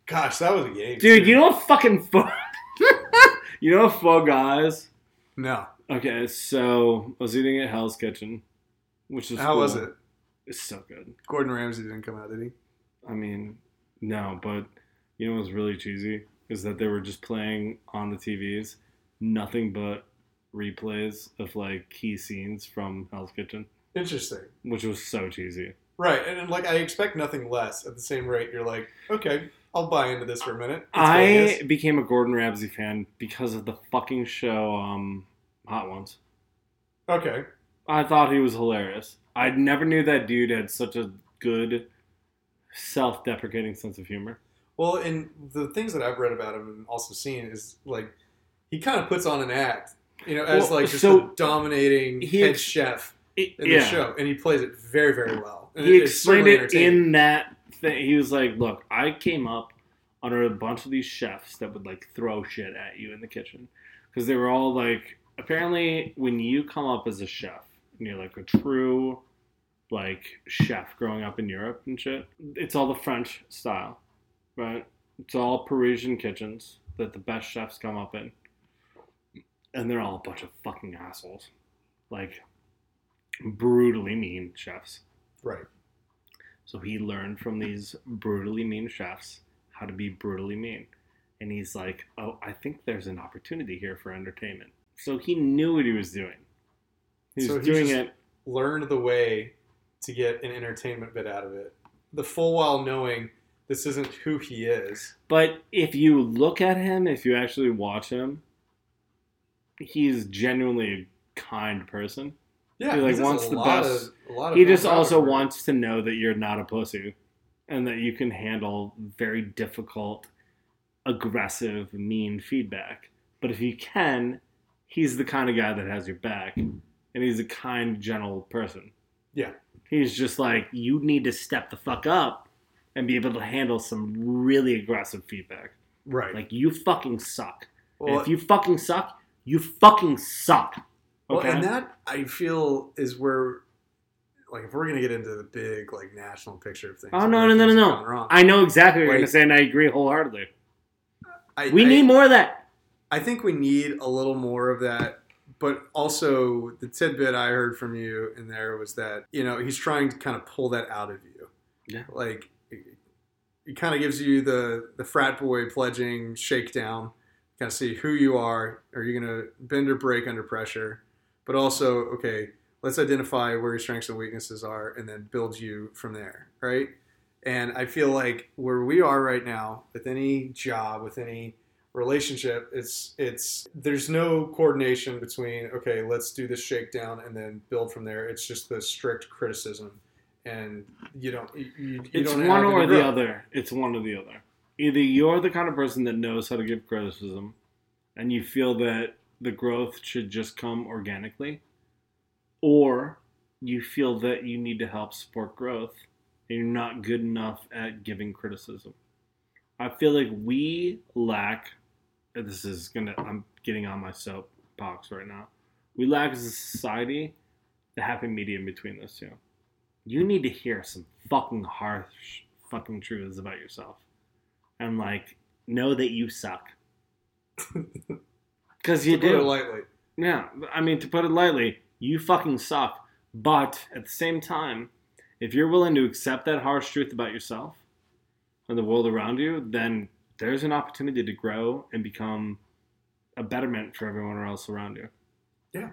Speaker 2: Gosh, that was a game.
Speaker 1: Dude, you know what fucking foie... you know what foie gras is?
Speaker 2: No.
Speaker 1: Okay, so I was eating at Hell's Kitchen, which is
Speaker 2: How
Speaker 1: cool.
Speaker 2: was it?
Speaker 1: It's so good.
Speaker 2: Gordon Ramsay didn't come out, did he?
Speaker 1: I mean, no, but you know what's really cheesy is that they were just playing on the TVs, nothing but replays of like key scenes from Hell's Kitchen,
Speaker 2: Interesting.
Speaker 1: which was so cheesy.
Speaker 2: Right, and, and, like I expect nothing less. At the same rate, you're like, okay, I'll buy into this for a minute. It's
Speaker 1: I
Speaker 2: Vegas.
Speaker 1: became a Gordon Ramsay fan because of the fucking show um, Hot Ones.
Speaker 2: okay.
Speaker 1: I thought he was hilarious. I never knew that dude had such a good self-deprecating sense of humor.
Speaker 2: Well, and the things that I've read about him and also seen is like he kind of puts on an act, you know, as
Speaker 1: Well,
Speaker 2: like just
Speaker 1: so
Speaker 2: a dominating
Speaker 1: he
Speaker 2: head chef in the show, and he plays it very, very well. And
Speaker 1: he
Speaker 2: it-
Speaker 1: explained it in that He was like, "Look, I came up under a bunch of these chefs that would like throw shit at you in the kitchen because they were all like, apparently, when you come up as a chef and you're like a true like chef growing up in Europe and shit, it's all the French style, right? It's all Parisian kitchens that the best chefs come up in, and they're all a bunch of fucking assholes, like brutally mean chefs.
Speaker 2: right.
Speaker 1: So he learned from these brutally mean chefs how to be brutally mean. And he's like, oh, I think there's an opportunity here for entertainment. So he knew what he was doing. He was
Speaker 2: So he
Speaker 1: doing
Speaker 2: just-
Speaker 1: it.
Speaker 2: Learned the way to get an entertainment bit out of it, the full while knowing this isn't who he is.
Speaker 1: But if you look at him, if you actually watch him, he's genuinely a kind person.
Speaker 2: Yeah,
Speaker 1: He, like, wants the best.
Speaker 2: Of, a lot of
Speaker 1: He just also wants to know that you're not a pussy and that you can handle very difficult, aggressive, mean feedback. But if you can, he's the kind of guy that has your back and he's a kind, gentle person.
Speaker 2: Yeah.
Speaker 1: He's just like, you need to step the fuck up and be able to handle some really aggressive feedback.
Speaker 2: right.
Speaker 1: Like, you fucking suck.
Speaker 2: Well,
Speaker 1: if you fucking suck, you fucking suck.
Speaker 2: Well,
Speaker 1: Okay?
Speaker 2: and that I feel is where, like, if we're gonna get into the big like national picture of things.
Speaker 1: Oh, no, no, no, no, no. I know exactly what you're gonna say, and I agree wholeheartedly.
Speaker 2: I,
Speaker 1: We
Speaker 2: I-
Speaker 1: need more of that.
Speaker 2: I think we need a little more of that. But also, the tidbit I heard from you in there was that you know he's trying to kind of pull that out of you.
Speaker 1: Yeah.
Speaker 2: Like, it kind of gives you the the frat boy pledging shakedown. Kind of see who you are. Are you going to bend or break under pressure? But also, okay, let's identify where your strengths and weaknesses are, and then build you from there. Right. And I feel like where we are right now, with any job, with any relationship, it's it's there's no coordination between okay, let's do this shakedown and then build from there. It's just the strict criticism, and you don't you, you
Speaker 1: It's
Speaker 2: don't
Speaker 1: one or the
Speaker 2: growth.
Speaker 1: other. It's one or the other. Either you're the kind of person that knows how to give criticism, and you feel that the growth should just come organically, or you feel that you need to help support growth, and you're not good enough at giving criticism. I feel like we lack. This is gonna. I'm getting on my soapbox right now. We lack as a society the happy medium between those two you need to hear some fucking harsh fucking truths about yourself and like know that you suck because you
Speaker 2: To put it lightly.
Speaker 1: yeah i mean to put it lightly you fucking suck but at the same time if you're willing to accept that harsh truth about yourself and the world around you then there's an opportunity to grow and become a betterment for everyone else around you
Speaker 2: Yeah.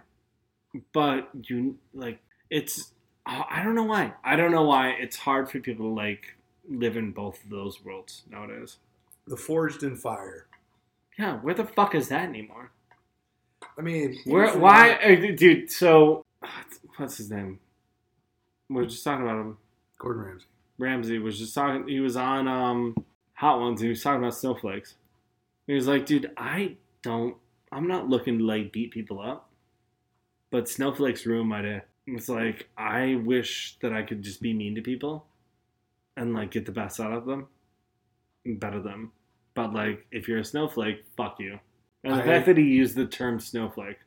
Speaker 1: but you like it's I don't know why. I don't know why it's hard for people to like live in both of those worlds nowadays.
Speaker 2: The forged in fire.
Speaker 1: Yeah, where the fuck is that anymore?
Speaker 2: I mean,
Speaker 1: Where? Why, uh, dude? So, what's his name? We are just talking about him.
Speaker 2: Gordon Ramsay.
Speaker 1: Ramsey was just talking. He was on um, Hot Ones. And he was talking about snowflakes. He was like, dude, I don't. I'm not looking to like beat people up, but snowflakes ruin my day. It's like I wish that I could just be mean to people, and like get the best out of them, and better them. But like, if you're a snowflake, fuck you. And the
Speaker 2: I-
Speaker 1: fact that he used the term snowflake,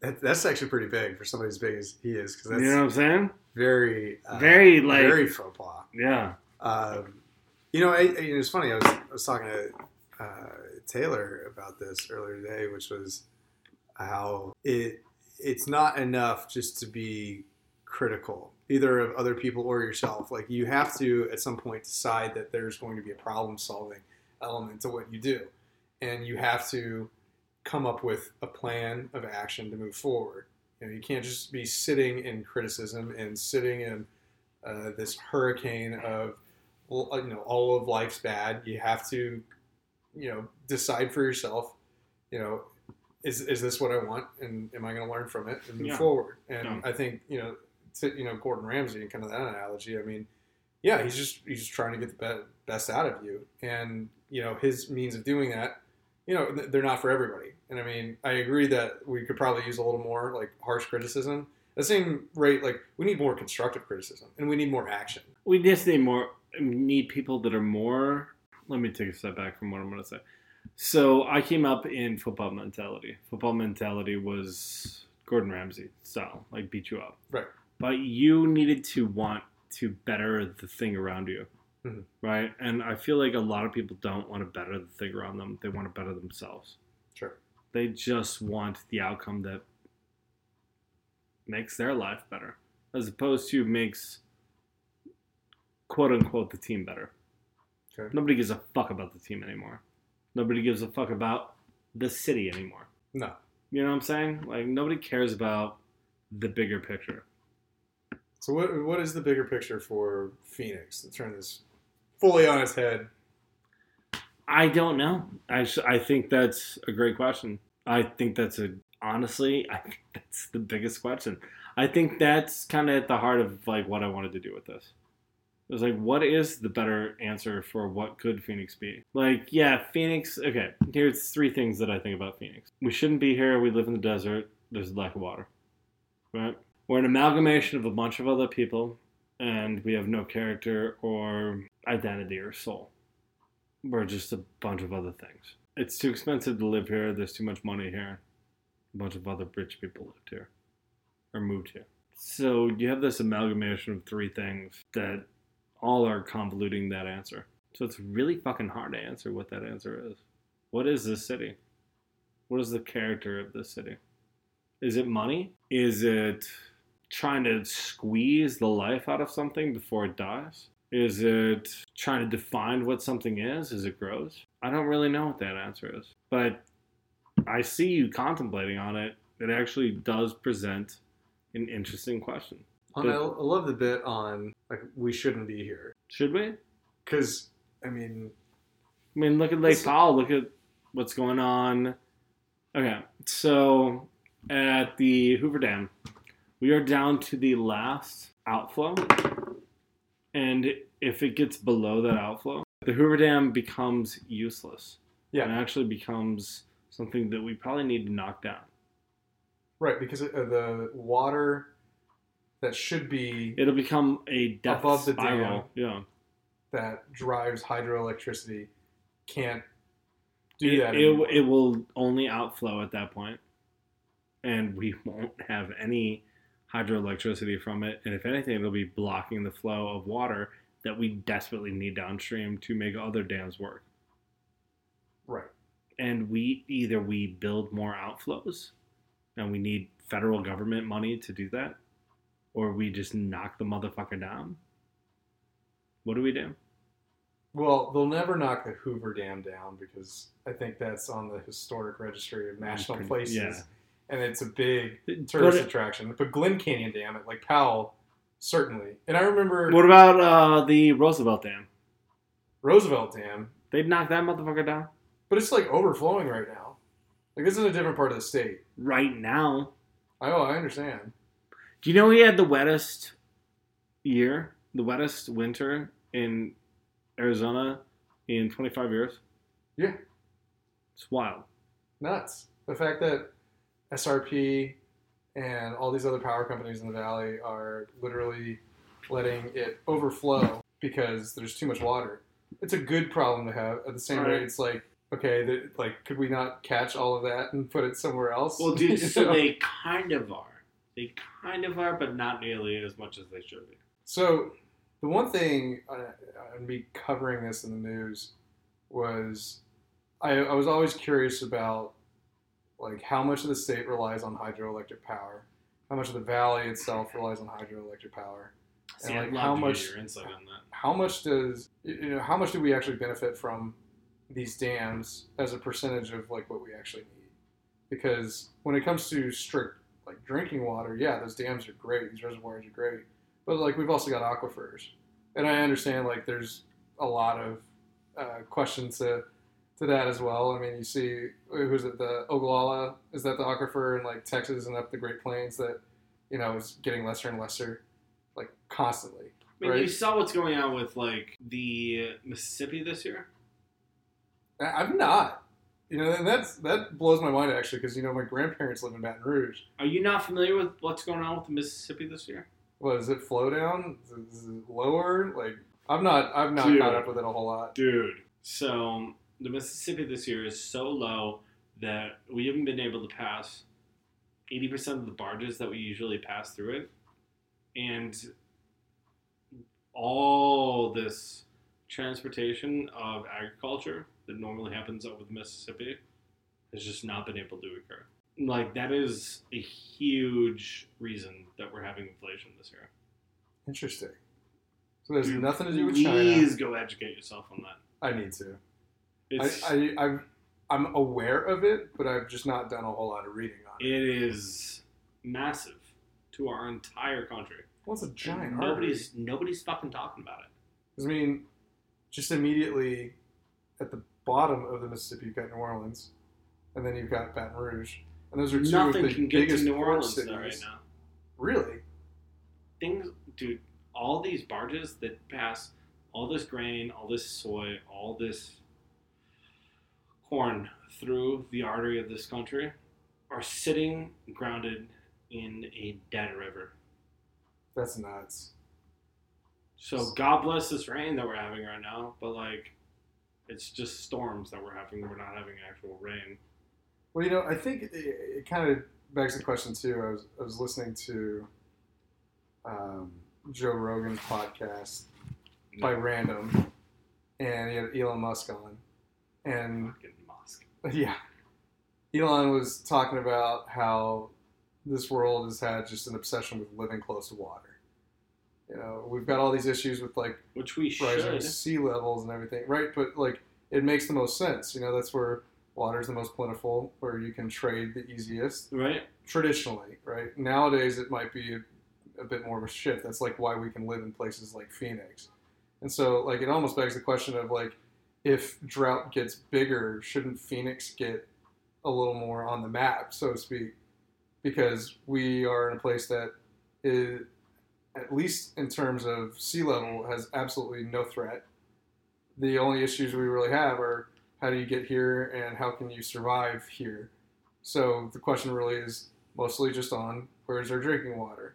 Speaker 2: That, that's actually pretty big for somebody as big as he is, because that's
Speaker 1: you know what I'm saying?
Speaker 2: very, uh,
Speaker 1: Very, like-
Speaker 2: very faux pas.
Speaker 1: Yeah.
Speaker 2: Um, you know, I, I- it's funny. I was, I was talking to uh, Taylor about this earlier today, which was how it it's not enough just to be critical either of other people or yourself. Like you have to at some point decide that there's going to be a problem solving element to what you do, and you have to come up with a plan of action to move forward. You know, you can't just be sitting in criticism and sitting in uh, this hurricane of uh, you know, all of life's bad. You have to, you know, decide for yourself. You know, is is this what I want, and am I going to learn from it and move
Speaker 1: Yeah.
Speaker 2: forward? And
Speaker 1: Yeah.
Speaker 2: I think you know, to, you know, Gordon Ramsay and kind of that analogy. I mean, yeah, he's just he's just trying to get the be- best out of you, and you know, his means of doing that. You know, they're not for everybody. And I mean, I agree that we could probably use a little more like harsh criticism. At the same rate, like we need more constructive criticism and we need more action.
Speaker 1: We just need more. Need people that are more. Let me take a step back from what I'm going to say. So I came up in football mentality. Football mentality was Gordon Ramsay style, like beat you up.
Speaker 2: Right.
Speaker 1: But you needed to want to better the thing around you.
Speaker 2: Mhm.
Speaker 1: Right. And I feel like a lot of people don't want to better the thing around them. They want to better themselves.
Speaker 2: Sure.
Speaker 1: They just want the outcome that makes their life better, as opposed to makes quote unquote the team better.
Speaker 2: Okay.
Speaker 1: Nobody gives a fuck about the team anymore. Nobody gives a fuck about the city anymore.
Speaker 2: No.
Speaker 1: You know what I'm saying? Like nobody cares about the bigger picture.
Speaker 2: So what what is the bigger picture for Phoenix? To turn this fully on its head.
Speaker 1: I don't know. I I think that's a great question. I think that's a honestly, I think that's the biggest question. I think that's kind of at the heart of like what I wanted to do with this. It was like, what is the better answer for what could Phoenix be? Like, yeah, Phoenix. Okay, here's three things that I think about Phoenix. We shouldn't be here. We live in the desert. There's lack of water. Right? We're an amalgamation of a bunch of other people, and we have no character or identity or soul. We're just a bunch of other things. It's too expensive to live here. There's too much money here. A bunch of other rich people lived here or moved here. So you have this amalgamation of three things that all are convoluting that answer. So it's really fucking hard to answer what that answer is. What is this city? What is the character of this city? Is it money? Is it trying to squeeze the life out of something before it dies? Is it trying to define what something is as it grows? I don't really know what that answer is. But I see you contemplating on it. It actually does present an interesting question.
Speaker 2: And I, I love the bit on like we shouldn't be here.
Speaker 1: Should we?
Speaker 2: Because I mean, I
Speaker 1: mean, look at Lake Powell. Look at what's going on. Okay, so at the Hoover Dam, we are down to the last outflow, and if it gets below that outflow, the Hoover Dam becomes useless.
Speaker 2: Yeah.
Speaker 1: and actually becomes something that we probably need to knock down.
Speaker 2: right? Because uh, the water that should be
Speaker 1: It'll become a death
Speaker 2: Above the
Speaker 1: spiral. Yeah.
Speaker 2: that drives hydroelectricity can't do
Speaker 1: it,
Speaker 2: that.
Speaker 1: it,
Speaker 2: anymore.
Speaker 1: it will only outflow at that point and we won't have any hydroelectricity from it and if anything it'll be blocking the flow of water that we desperately need downstream to make other dams work
Speaker 2: right.
Speaker 1: and we either we build more outflows and we need federal government money to do that or we just knock the motherfucker down what do we do
Speaker 2: Well, they'll never knock the Hoover Dam down because I think that's on the historic registry of national
Speaker 1: pretty-
Speaker 2: places,
Speaker 1: yeah.
Speaker 2: And it's a big tourist
Speaker 1: it-
Speaker 2: attraction. But Glen Canyon Dam at Lake Powell, certainly. And I remember
Speaker 1: what about uh, the roosevelt dam
Speaker 2: Roosevelt Dam,
Speaker 1: they'd knock that motherfucker down
Speaker 2: but it's like overflowing right now. Like this is a different part of the state.
Speaker 1: right now
Speaker 2: I oh, I understand.
Speaker 1: Do you know he had the wettest year, the wettest winter in Arizona in 25 years?
Speaker 2: Yeah.
Speaker 1: It's wild.
Speaker 2: Nuts. The fact that SRP and all these other power companies in the valley are literally letting it overflow because there's too much water. It's a good problem to have. At the same
Speaker 1: Right.
Speaker 2: rate, it's like, okay, the, like, could we not catch all of that and put it somewhere else?
Speaker 1: Well, dude, so they kind of are. They kind of are, but not nearly as much as they should be.
Speaker 2: So, the one thing uh, on me covering this in the news was I, I was always curious about like how much of the state relies on hydroelectric power, how much of the valley itself relies on hydroelectric power,
Speaker 1: See,
Speaker 2: And, like, how
Speaker 1: to
Speaker 2: much-
Speaker 1: get your insight on that.
Speaker 2: how much does you know how much do we actually benefit from these dams as a percentage of like what we actually need? Because when it comes to strict like drinking water, yeah, those dams are great, these reservoirs are great, but like we've also got aquifers, and I understand like there's a lot of uh, questions to to that as well. I mean, you see who's it the Ogallala is that the aquifer in like Texas and up the Great Plains that you know is getting lesser and lesser like constantly.
Speaker 1: I mean, you saw what's going on with like the Mississippi this year.
Speaker 2: I'm not. You know, and that's that blows my mind actually because you know my grandparents live in Baton Rouge.
Speaker 1: Are you not familiar with what's going on with the Mississippi this year?
Speaker 2: What is it? Flow down? Is it lower? Like I'm not. I've not
Speaker 1: Dude.
Speaker 2: caught up with it a whole lot.
Speaker 1: Dude. So the Mississippi this year is so low that we haven't been able to pass 80% of the barges that we usually pass through it. And all this transportation of agriculture that normally happens over the Mississippi has just not been able to occur. Like, that is a huge reason that we're having inflation this year.
Speaker 2: Interesting. So there's
Speaker 1: Dude,
Speaker 2: nothing to do with
Speaker 1: Please
Speaker 2: China.
Speaker 1: go educate yourself on that.
Speaker 2: I need to.
Speaker 1: It's,
Speaker 2: I, I I've, I'm aware of it, but I've just not done a whole lot of reading on it.
Speaker 1: It is massive to our entire country.
Speaker 2: Well, it's a giant
Speaker 1: And
Speaker 2: artery.
Speaker 1: nobody's nobody's fucking talking about it.
Speaker 2: I mean, just immediately at the bottom of the Mississippi, you've got New Orleans, and then you've got Baton Rouge, and those are two
Speaker 1: Nothing
Speaker 2: of the
Speaker 1: can get to
Speaker 2: biggest
Speaker 1: New Orleans
Speaker 2: cities.
Speaker 1: though right now.
Speaker 2: Really?
Speaker 1: Things, dude. All these barges that pass all this grain, all this soy, all this corn through the artery of this country are sitting grounded in a dead river.
Speaker 2: That's nuts.
Speaker 1: So God bless this rain that we're having right now, but like, it's just storms that we're having. We're not having actual rain.
Speaker 2: Well, you know, I think it, it kind of begs the question too. I was I was listening to um, Joe Rogan's podcast by random, and he had Elon Musk on, and
Speaker 1: Fucking.
Speaker 2: yeah, Elon was talking about how this world has had just an obsession with living close to water. You know, we've got all these issues with like
Speaker 1: Which we
Speaker 2: rising
Speaker 1: should.
Speaker 2: sea levels and everything, right? But like, it makes the most sense. You know, that's where water is the most plentiful, where you can trade the easiest.
Speaker 1: Right?
Speaker 2: Traditionally, right? Nowadays, it might be a, a bit more of a shift. That's like why we can live in places like Phoenix, And so, like, it almost begs the question of like, if drought gets bigger, shouldn't Phoenix get a little more on the map, so to speak? Because we are in a place that is, at least in terms of sea level, has absolutely no threat. The only issues we really have are how do you get here and how can you survive here? So the question really is mostly just on where's our drinking water?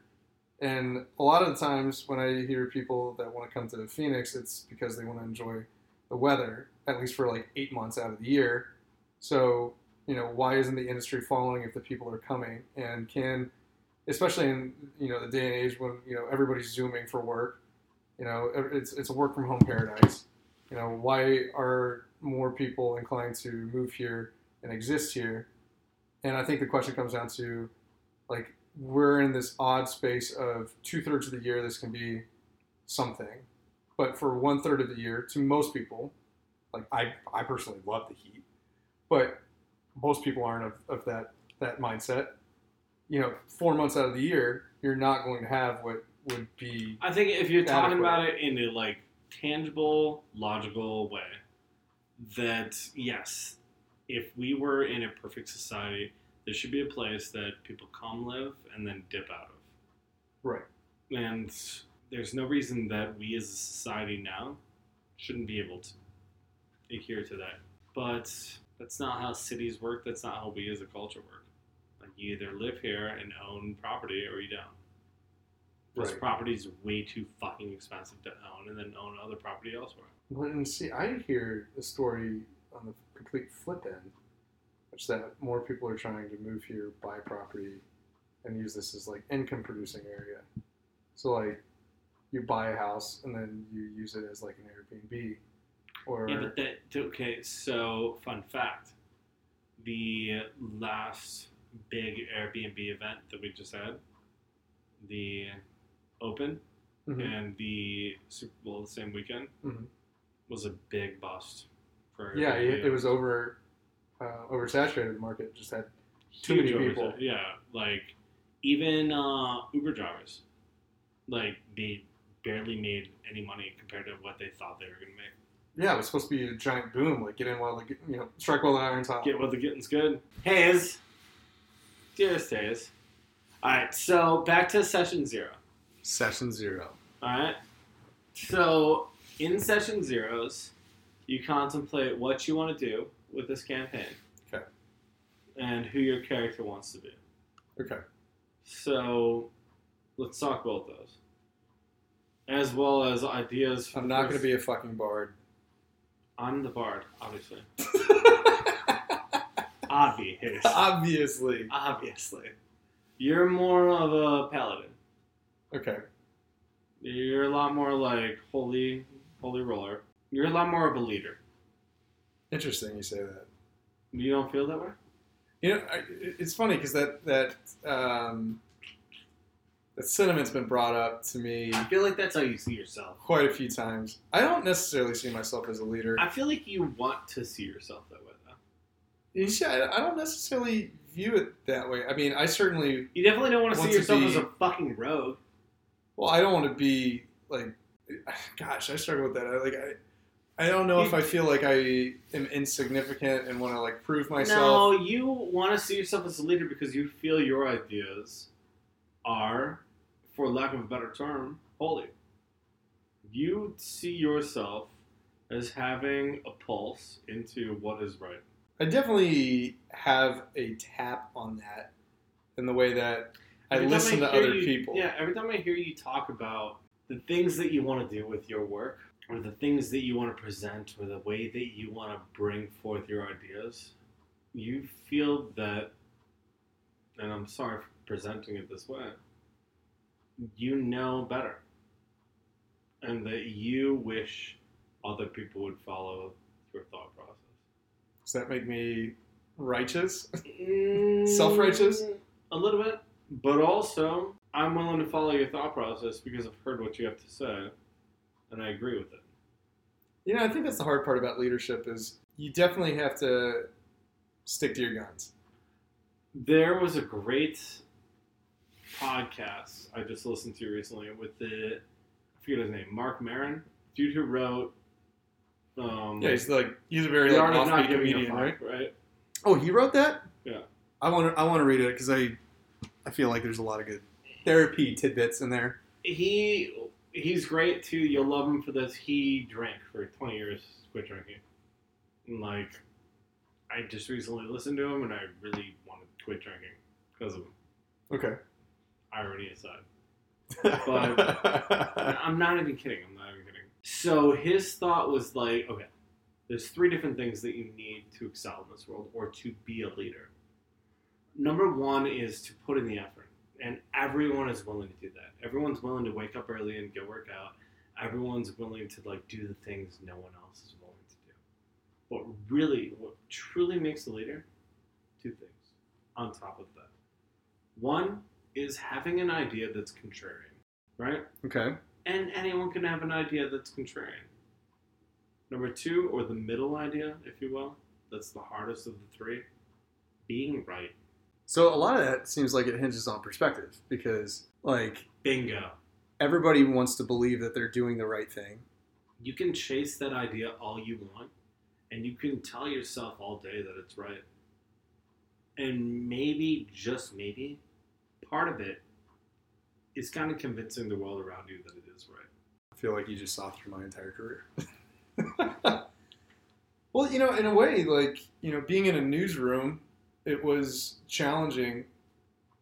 Speaker 2: And a lot of the times when I hear people that want to come to Phoenix, it's because they want to enjoy the weather, at least for like eight months out of the year. So, you know, why isn't the industry following if the people are coming? And can, especially in, you know, the day and age when, you know, everybody's Zooming for work, you know, it's, it's a work from home paradise. You know, why are more people inclined to move here and exist here? And I think the question comes down to, like, we're in this odd space of two thirds of the year this can be something, but for one third of the year, to most people, like I, I personally love the heat, but most people aren't of, of that that mindset. You know, four months out of the year, you're not going to have what would be.
Speaker 1: I think if you're talking about it in a like tangible, logical way, that yes, if we were in a perfect society, there should be a place that people come live and then dip out of.
Speaker 2: Right.
Speaker 1: And there's no reason that we as a society now shouldn't be able to adhere to that. But that's not how cities work. That's not how we as a culture work. Like you either live here and own property or you don't. Because
Speaker 2: Right.
Speaker 1: property is way too fucking expensive to own and then own other property elsewhere.
Speaker 2: But and see, I hear a story on the complete flip end, which that more people are trying to move here, buy property, and use this as like income producing area. So like, you buy a house and then you use it as like an Airbnb, or
Speaker 1: Yeah, but that okay. So, fun fact: the last big Airbnb event that we just had, the Open
Speaker 2: Mhm.
Speaker 1: and the Super Bowl the same weekend,
Speaker 2: Mhm.
Speaker 1: was a big bust for
Speaker 2: yeah,
Speaker 1: Airbnb.
Speaker 2: it, it was over uh, oversaturated. The market just had too
Speaker 1: Huge
Speaker 2: many people.
Speaker 1: Yeah, like even uh, Uber drivers, like they barely made any money compared to what they thought they were going to make.
Speaker 2: yeah, it was supposed to be a giant boom. Like get in while the you know strike while the iron's hot.
Speaker 1: Get while the getting's good. Hayes. Dearest Hayes. Alright, so back to session zero.
Speaker 2: Session zero.
Speaker 1: Alright? So, in session zeros, you contemplate what you want to do with this campaign.
Speaker 2: Okay.
Speaker 1: And who your character wants to be.
Speaker 2: Okay.
Speaker 1: So, let's talk about those. As well as ideas. for
Speaker 2: I'm not going to be a fucking bard.
Speaker 1: I'm the bard, obviously. Obvious.
Speaker 2: Obviously.
Speaker 1: Obviously. You're more of a paladin.
Speaker 2: Okay.
Speaker 1: You're a lot more like holy, holy roller. You're a lot more of a leader.
Speaker 2: Interesting you say that.
Speaker 1: You don't feel that way?
Speaker 2: You know, I, it's funny because that that um, that sentiment's been brought up to me
Speaker 1: I feel like that's how you see yourself.
Speaker 2: quite a few times. I don't necessarily see myself as a leader.
Speaker 1: I feel like you want to see yourself that way, though.
Speaker 2: You see, I, I don't necessarily view it that way. I mean, I certainly
Speaker 1: You definitely don't want to see
Speaker 2: to
Speaker 1: yourself
Speaker 2: be-
Speaker 1: as a fucking rogue.
Speaker 2: well, I don't want to be like, gosh, I struggle with that. I like I. I don't know if I feel like I am insignificant and want to like prove myself.
Speaker 1: No, you want to see yourself as a leader because you feel your ideas are, for lack of a better term, holy. You see yourself as having a pulse into what is right.
Speaker 2: I definitely have a tap on that in the way that I
Speaker 1: Every
Speaker 2: listen to other
Speaker 1: you-
Speaker 2: people.
Speaker 1: Yeah, every time I hear you talk about the things that you want to do with your work, or the things that you want to present, or the way that you want to bring forth your ideas, you feel that, and I'm sorry for presenting it this way, you know better. And that you wish other people would follow your thought process.
Speaker 2: Does that make me righteous?
Speaker 1: Mm,
Speaker 2: Self-righteous?
Speaker 1: A little bit. But also, I'm willing to follow your thought process because I've heard what you have to say, and I agree with it.
Speaker 2: You know, I think that's the hard part about leadership is you definitely have to stick to your guns.
Speaker 1: There was a great podcast I just listened to recently with the, I forget his name, Mark Maron dude who wrote. Um,
Speaker 2: Yeah, he's like he's a very
Speaker 1: The
Speaker 2: like
Speaker 1: Art of Not
Speaker 2: offbeat
Speaker 1: Giving a
Speaker 2: comedian,
Speaker 1: Fuck,
Speaker 2: right?
Speaker 1: right?
Speaker 3: Oh, he wrote that.
Speaker 1: Yeah.
Speaker 3: I want to. I want to read it because I, I feel like there's a lot of good therapy tidbits in there.
Speaker 1: He he's great too. You'll love him for this. He drank for 20 years, quit drinking. And like, I just recently listened to him, and I really wanted to quit drinking because of him.
Speaker 3: Okay.
Speaker 1: Irony aside. But I'm not even kidding. I'm not even kidding. So his thought was like, okay, there's three different things that you need to excel in this world or to be a leader. Number one is to put in the effort, and everyone is willing to do that. Everyone's willing to wake up early and go work out. Everyone's willing to like do the things no one else is willing to do. But really, what truly makes a leader, two things on top of that. One is having an idea that's contrarian, right?
Speaker 3: okay.
Speaker 1: And anyone can have an idea that's contrarian. Number two, or the middle idea, if you will, that's the hardest of the three, being right.
Speaker 3: So a lot of that seems like it hinges on perspective because like
Speaker 1: Bingo.
Speaker 3: everybody wants to believe that they're doing the right thing.
Speaker 1: You can chase that idea all you want, and you can tell yourself all day that it's right. And maybe, just maybe, part of it is kind of convincing the world around you that it is right.
Speaker 3: I feel like you just saw through my entire career. well, you know, in a way, like
Speaker 2: you know, being in a newsroom, it was challenging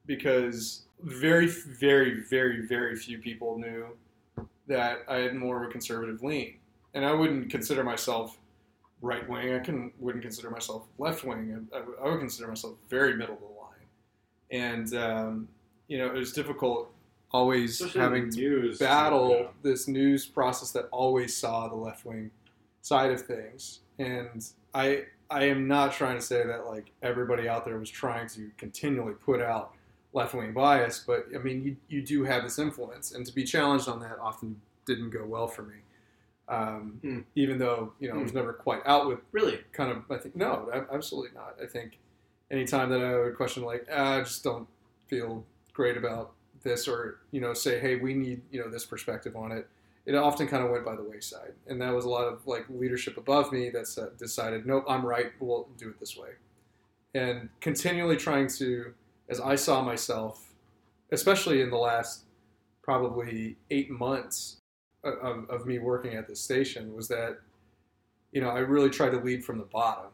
Speaker 2: because very, very, very, very few people knew that I had more of a conservative lean, and I wouldn't consider myself right wing. I can wouldn't consider myself left wing. I, I would consider myself very middle of the line, and um, you know, it was difficult always
Speaker 1: Especially
Speaker 2: having
Speaker 1: in
Speaker 2: to battle
Speaker 1: yeah.
Speaker 2: this news process that always saw the left wing side of things. And I I am not trying to say that like everybody out there was trying to continually put out left wing bias, but I mean you you do have this influence, and to be challenged on that often didn't go well for me. Um,
Speaker 1: Hmm.
Speaker 2: Even though you know I was never quite out with
Speaker 1: Really?
Speaker 2: kind of I think no, absolutely not. I think anytime that I would question like ah, I just don't feel great about this or you know say hey we need you know this perspective on it. It often kind of went by the wayside. And that was a lot of like leadership above me that said, decided nope i'm right. We'll do it this way. And continually trying to as i saw myself especially in the last probably eight months of, of, of me working at this station was that you know i really tried to lead from the bottom.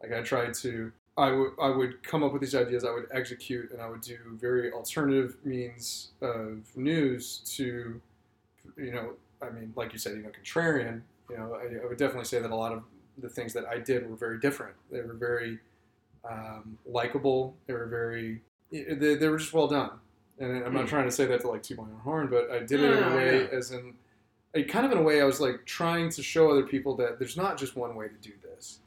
Speaker 2: Like i tried to I would I would come up with these ideas. I would execute, and I would do very alternative means of news to, you know, I mean, like you said, you know, contrarian. You know, I, I would definitely say that a lot of the things that I did were very different. They were very um, likable. They were very, they, they were just well done. And I'm not
Speaker 1: Hmm.
Speaker 2: trying to say that to like toot my own horn, but I did it in a way
Speaker 1: yeah.
Speaker 2: as in, kind of in a way, I was like trying to show other people that there's not just one way to do this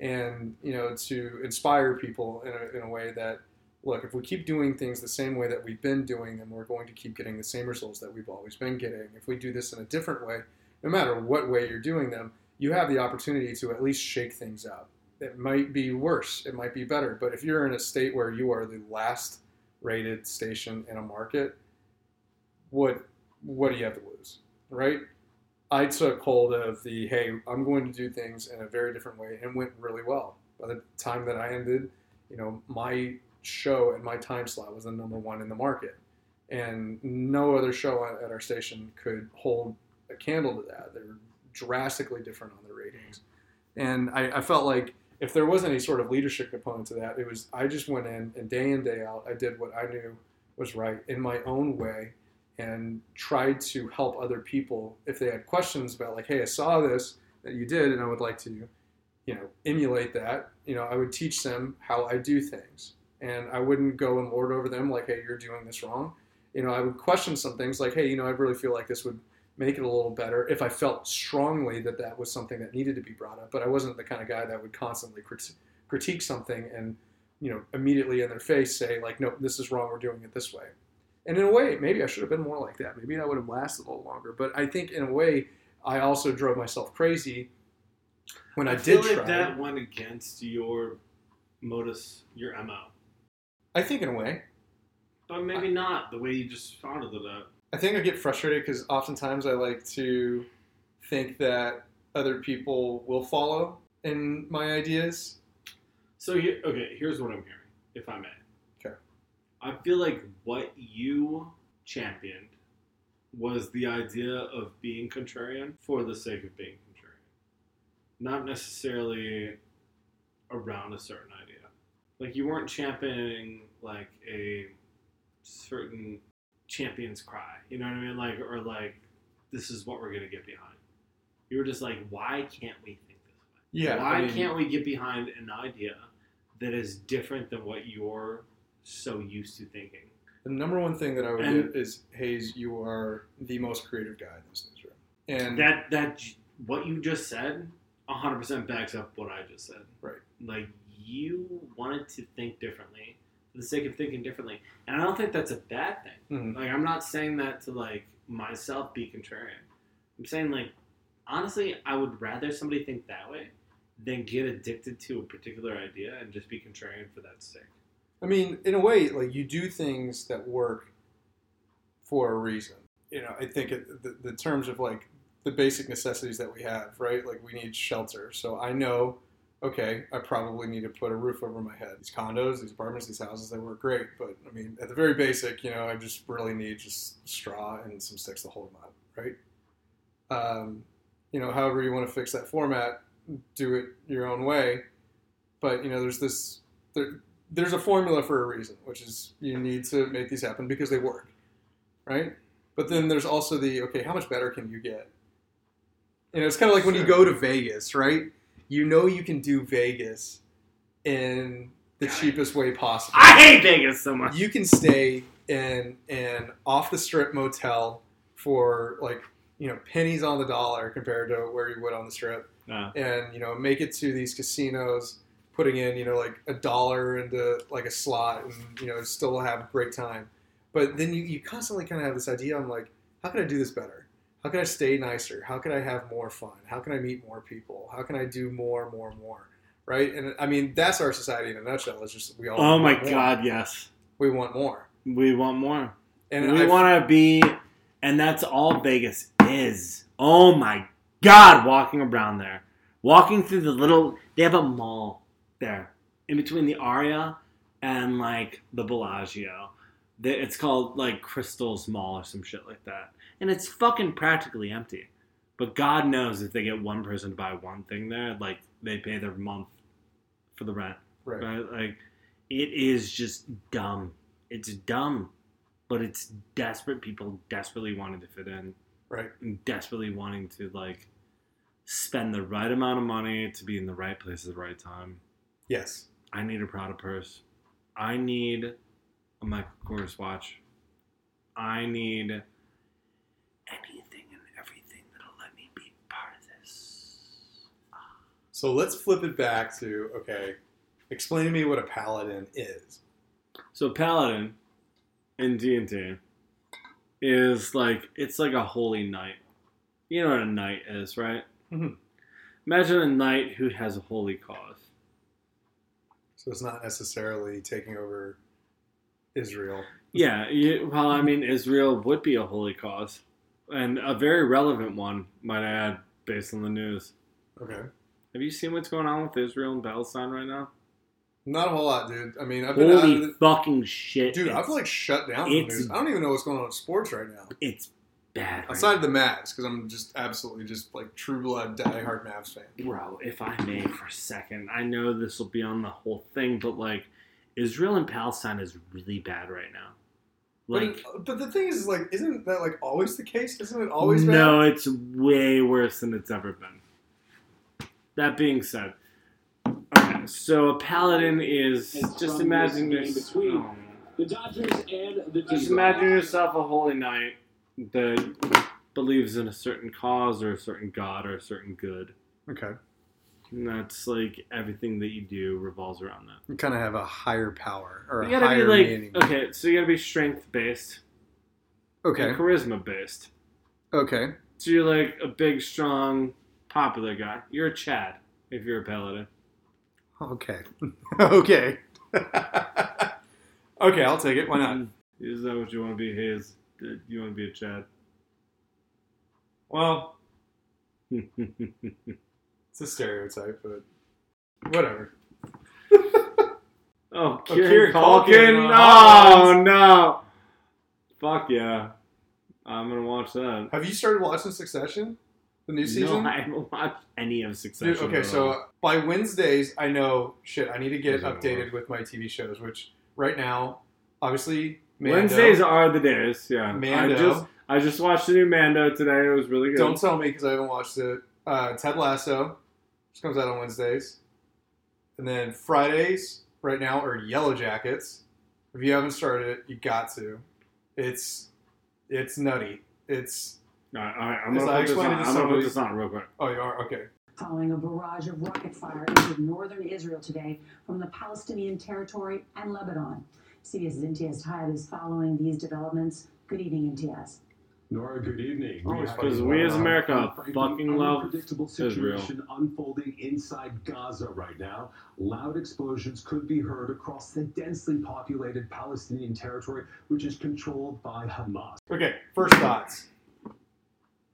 Speaker 2: and you know to inspire people in a, in a way that look if we keep doing things the same way that we've been doing them we're going to keep getting the same results that we've always been getting. If we do this in a different way no matter what way you're doing them you have the opportunity to at least shake things up. It might be worse it might be better but if you're in a state where you are the last rated station in a market what what do you have to lose right I took hold of the hey, I'm going to do things in a very different way, and went really well. By the time that I ended, you know, my show and my time slot was the number one in the market, and no other show at our station could hold a candle to that. They were drastically different on the ratings, and I, I felt like if there was any sort of leadership component to that, it was I just went in and day in day out, I did what I knew was right in my own way and tried to help other people if they had questions about like hey i saw this that you did and i would like to you know emulate that you know i would teach them how i do things. And i wouldn't go and lord over them like hey you're doing this wrong. You know i would question some things like hey you know i really feel like this would make it a little better if i felt strongly that that was something that needed to be brought up. But i wasn't the kind of guy that would constantly crit- critique something and you know immediately in their face say like no this is wrong we're doing it this way and in a way, maybe I should have been more like that. Maybe that would have lasted a little longer. But I think in a way, I also drove myself crazy when I,
Speaker 1: I
Speaker 2: did
Speaker 1: feel
Speaker 2: try.
Speaker 1: like that went against your modus, your mo.
Speaker 2: I think in a way,
Speaker 1: But maybe not the way you just started it out.
Speaker 2: I think I get frustrated because oftentimes I like to think that other people will follow in my ideas.
Speaker 1: So here, okay, here's what I'm hearing, if I may. I feel like what you championed was the idea of being contrarian for the sake of being contrarian, not necessarily around a certain idea. Like you weren't championing like a certain champion's cry, you know what I mean? Like or like this is what we're gonna get behind. You were just like, why can't we think this way?
Speaker 2: Yeah.
Speaker 1: Why
Speaker 2: I mean,
Speaker 1: can't we get behind an idea that is different than what you're so used to thinking?
Speaker 2: The number one thing that I would
Speaker 1: And-
Speaker 2: get is, Hayes, you are the most creative guy in this newsroom. And
Speaker 1: That that what you just said, hundred percent backs up what I just said.
Speaker 2: Right.
Speaker 1: Like you wanted to think differently for the sake of thinking differently, and I don't think that's a bad thing.
Speaker 2: Mhm.
Speaker 1: Like I'm not saying that to like myself be contrarian. I'm saying like honestly, I would rather somebody think that way than get addicted to a particular idea and just be contrarian for that sake.
Speaker 2: I mean, in a way, like you do things that work for a reason. You know, I think it, the, the terms of like the basic necessities that we have, right? Like we need shelter. So I know, okay, I probably need to put a roof over my head. These condos, these apartments, these houses, they work great. But I mean, at the very basic, you know, I just really need just straw and some sticks to hold them up, right? Um, you know, however you want to fix that format, do it your own way. But you know, there's this there, there's a formula for a reason, which is you need to make these happen because they work, right? But then there's also the okay, how much better can you get? You know, it's kind of like when you go to Vegas, right? You know you can do Vegas in the cheapest way possible.
Speaker 1: I hate Vegas so much.
Speaker 2: You can stay in an off the strip motel for like you know pennies on the dollar compared to where you would on the strip
Speaker 1: Uh,
Speaker 2: and you know make it to these casinos putting in you know like a dollar into like a slot and you know still have a great time but then you, you constantly kind of have this idea i'm like how can i do this better how can i stay nicer how can i have more fun how can i meet more people how can i do more more more right and i mean that's our society in a nutshell it's just we all
Speaker 1: oh my
Speaker 2: want more.
Speaker 1: god, yes.
Speaker 2: we want more
Speaker 1: We want more.
Speaker 2: and
Speaker 1: we want to be, and that's all Vegas is. Oh my God, walking around there, walking through the little. They have a mall there in between the Aria and like the Bellagio. It's called like Crystal's Mall or some shit like that, and it's fucking practically empty. But God knows if they get one person to buy one thing there, like they pay their month for the rent
Speaker 2: right
Speaker 1: right? Like, it is just dumb. It's dumb, but it's desperate people desperately wanting to fit in,
Speaker 2: right
Speaker 1: and desperately wanting to like spend the right amount of money to be in the right place at the right time.
Speaker 2: Yes
Speaker 1: I need a Prada purse. I need a Michael Kors watch. I need anything and everything that'll let me be part of this.
Speaker 2: so let's flip it back to okay explain to me what a paladin is
Speaker 1: So Paladin in D and D is like it's like a holy knight. You know what a knight is, right?
Speaker 2: Mhm.
Speaker 1: Imagine a knight who has a holy cause.
Speaker 2: So it's not necessarily taking over israel
Speaker 1: Yeah, you, well, I mean, Israel would be a holy cause, and a very relevant one, might I add, based on the news.
Speaker 2: okay
Speaker 1: Have you seen what's going on with Israel and Palestine right now?
Speaker 2: Not a whole lot, dude. I mean, I've been out
Speaker 1: Holy
Speaker 2: of the,
Speaker 1: fucking shit,
Speaker 2: dude. I've like shut down the news. I don't even know what's going on in sports right now.
Speaker 1: it's bad. right
Speaker 2: Aside of the Mavs, because I'm just absolutely just like true blood diehard Mavs fan.
Speaker 1: Bro, if I may for a second, I know this will be on the whole thing, but like, Israel and Palestine is really bad right now. Like,
Speaker 2: but, but the thing is, like, isn't that like always the case? Isn't it always
Speaker 1: no,
Speaker 2: bad?
Speaker 1: it's way worse than it's ever been. That being said, okay, so a paladin is
Speaker 5: It's
Speaker 1: just imagine
Speaker 5: this game
Speaker 1: this.
Speaker 5: between
Speaker 1: oh.
Speaker 5: The Dodgers and the
Speaker 1: Just imagine yourself a holy knight that believes in a certain cause or a certain god or a certain good.
Speaker 2: Okay,
Speaker 1: And that's like everything that you do revolves around that.
Speaker 2: you kind of have a higher power or a
Speaker 1: You gotta be
Speaker 2: higher
Speaker 1: like
Speaker 2: meaning.
Speaker 1: okay, so you gotta be strength based,
Speaker 2: Okay,
Speaker 1: charisma based.
Speaker 2: okay,
Speaker 1: So you're like a big, strong, popular guy. You're a Chad if you're a paladin.
Speaker 2: okay, okay. okay, I'll take it. Why not?
Speaker 1: Is that what you want to be? Hayes? You want to be a Chad?
Speaker 2: Well, It's a stereotype, but whatever.
Speaker 1: oh,
Speaker 2: Kieran
Speaker 1: Kieran
Speaker 2: Culkin,
Speaker 1: Oh no! Fuck yeah! I'm gonna watch that.
Speaker 2: Have you started watching Succession? The new season?
Speaker 1: No, I haven't watched any of Succession.
Speaker 2: Dude, okay, so
Speaker 1: all.
Speaker 2: uh, by Wednesdays, I know shit. I need to get updated with my TV shows, which right now, obviously, Mando.
Speaker 1: Wednesdays are the days. Yeah,
Speaker 2: Mando.
Speaker 1: I just I just watched the new Mando today. It was really good.
Speaker 2: Don't tell me because I haven't watched it. Uh, Ted Lasso, which comes out on Wednesdays, and then Fridays right now are Yellow Jackets. If you haven't started it, you got to. It's it's nutty. It's
Speaker 1: All right, all right, I'm gonna
Speaker 2: I
Speaker 1: put this on.
Speaker 2: to
Speaker 1: I'm gonna put this on real quick.
Speaker 2: oh you are okay.
Speaker 6: following a barrage of rocket fire into northern Israel today from the Palestinian territory and Lebanon. CBS's Imtiaz Tyab is following these developments. Good evening, Imtiaz.
Speaker 5: Norah, good evening.
Speaker 2: Always because
Speaker 5: a
Speaker 2: we
Speaker 1: as America
Speaker 5: frankly
Speaker 1: fucking love
Speaker 5: unpredictable
Speaker 1: Israel.
Speaker 5: situation unfolding inside Gaza right now. Loud explosions could be heard across the densely populated Palestinian territory, which is controlled by Hamas.
Speaker 2: Okay, first thoughts.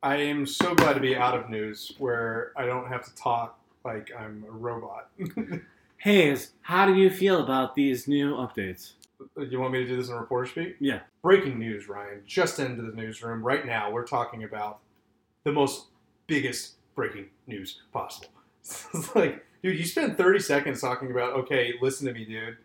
Speaker 2: I am so glad to be out of news where I don't have to talk like I'm a robot.
Speaker 1: Hayes, how do you feel about these new updates?
Speaker 2: You want me to do this in reporter speak?
Speaker 1: Yeah.
Speaker 2: Breaking news, Ryan. Just into the newsroom right now. We're talking about the most biggest breaking news possible. it's like, dude, you spend 30 seconds talking about, okay, listen to me, dude,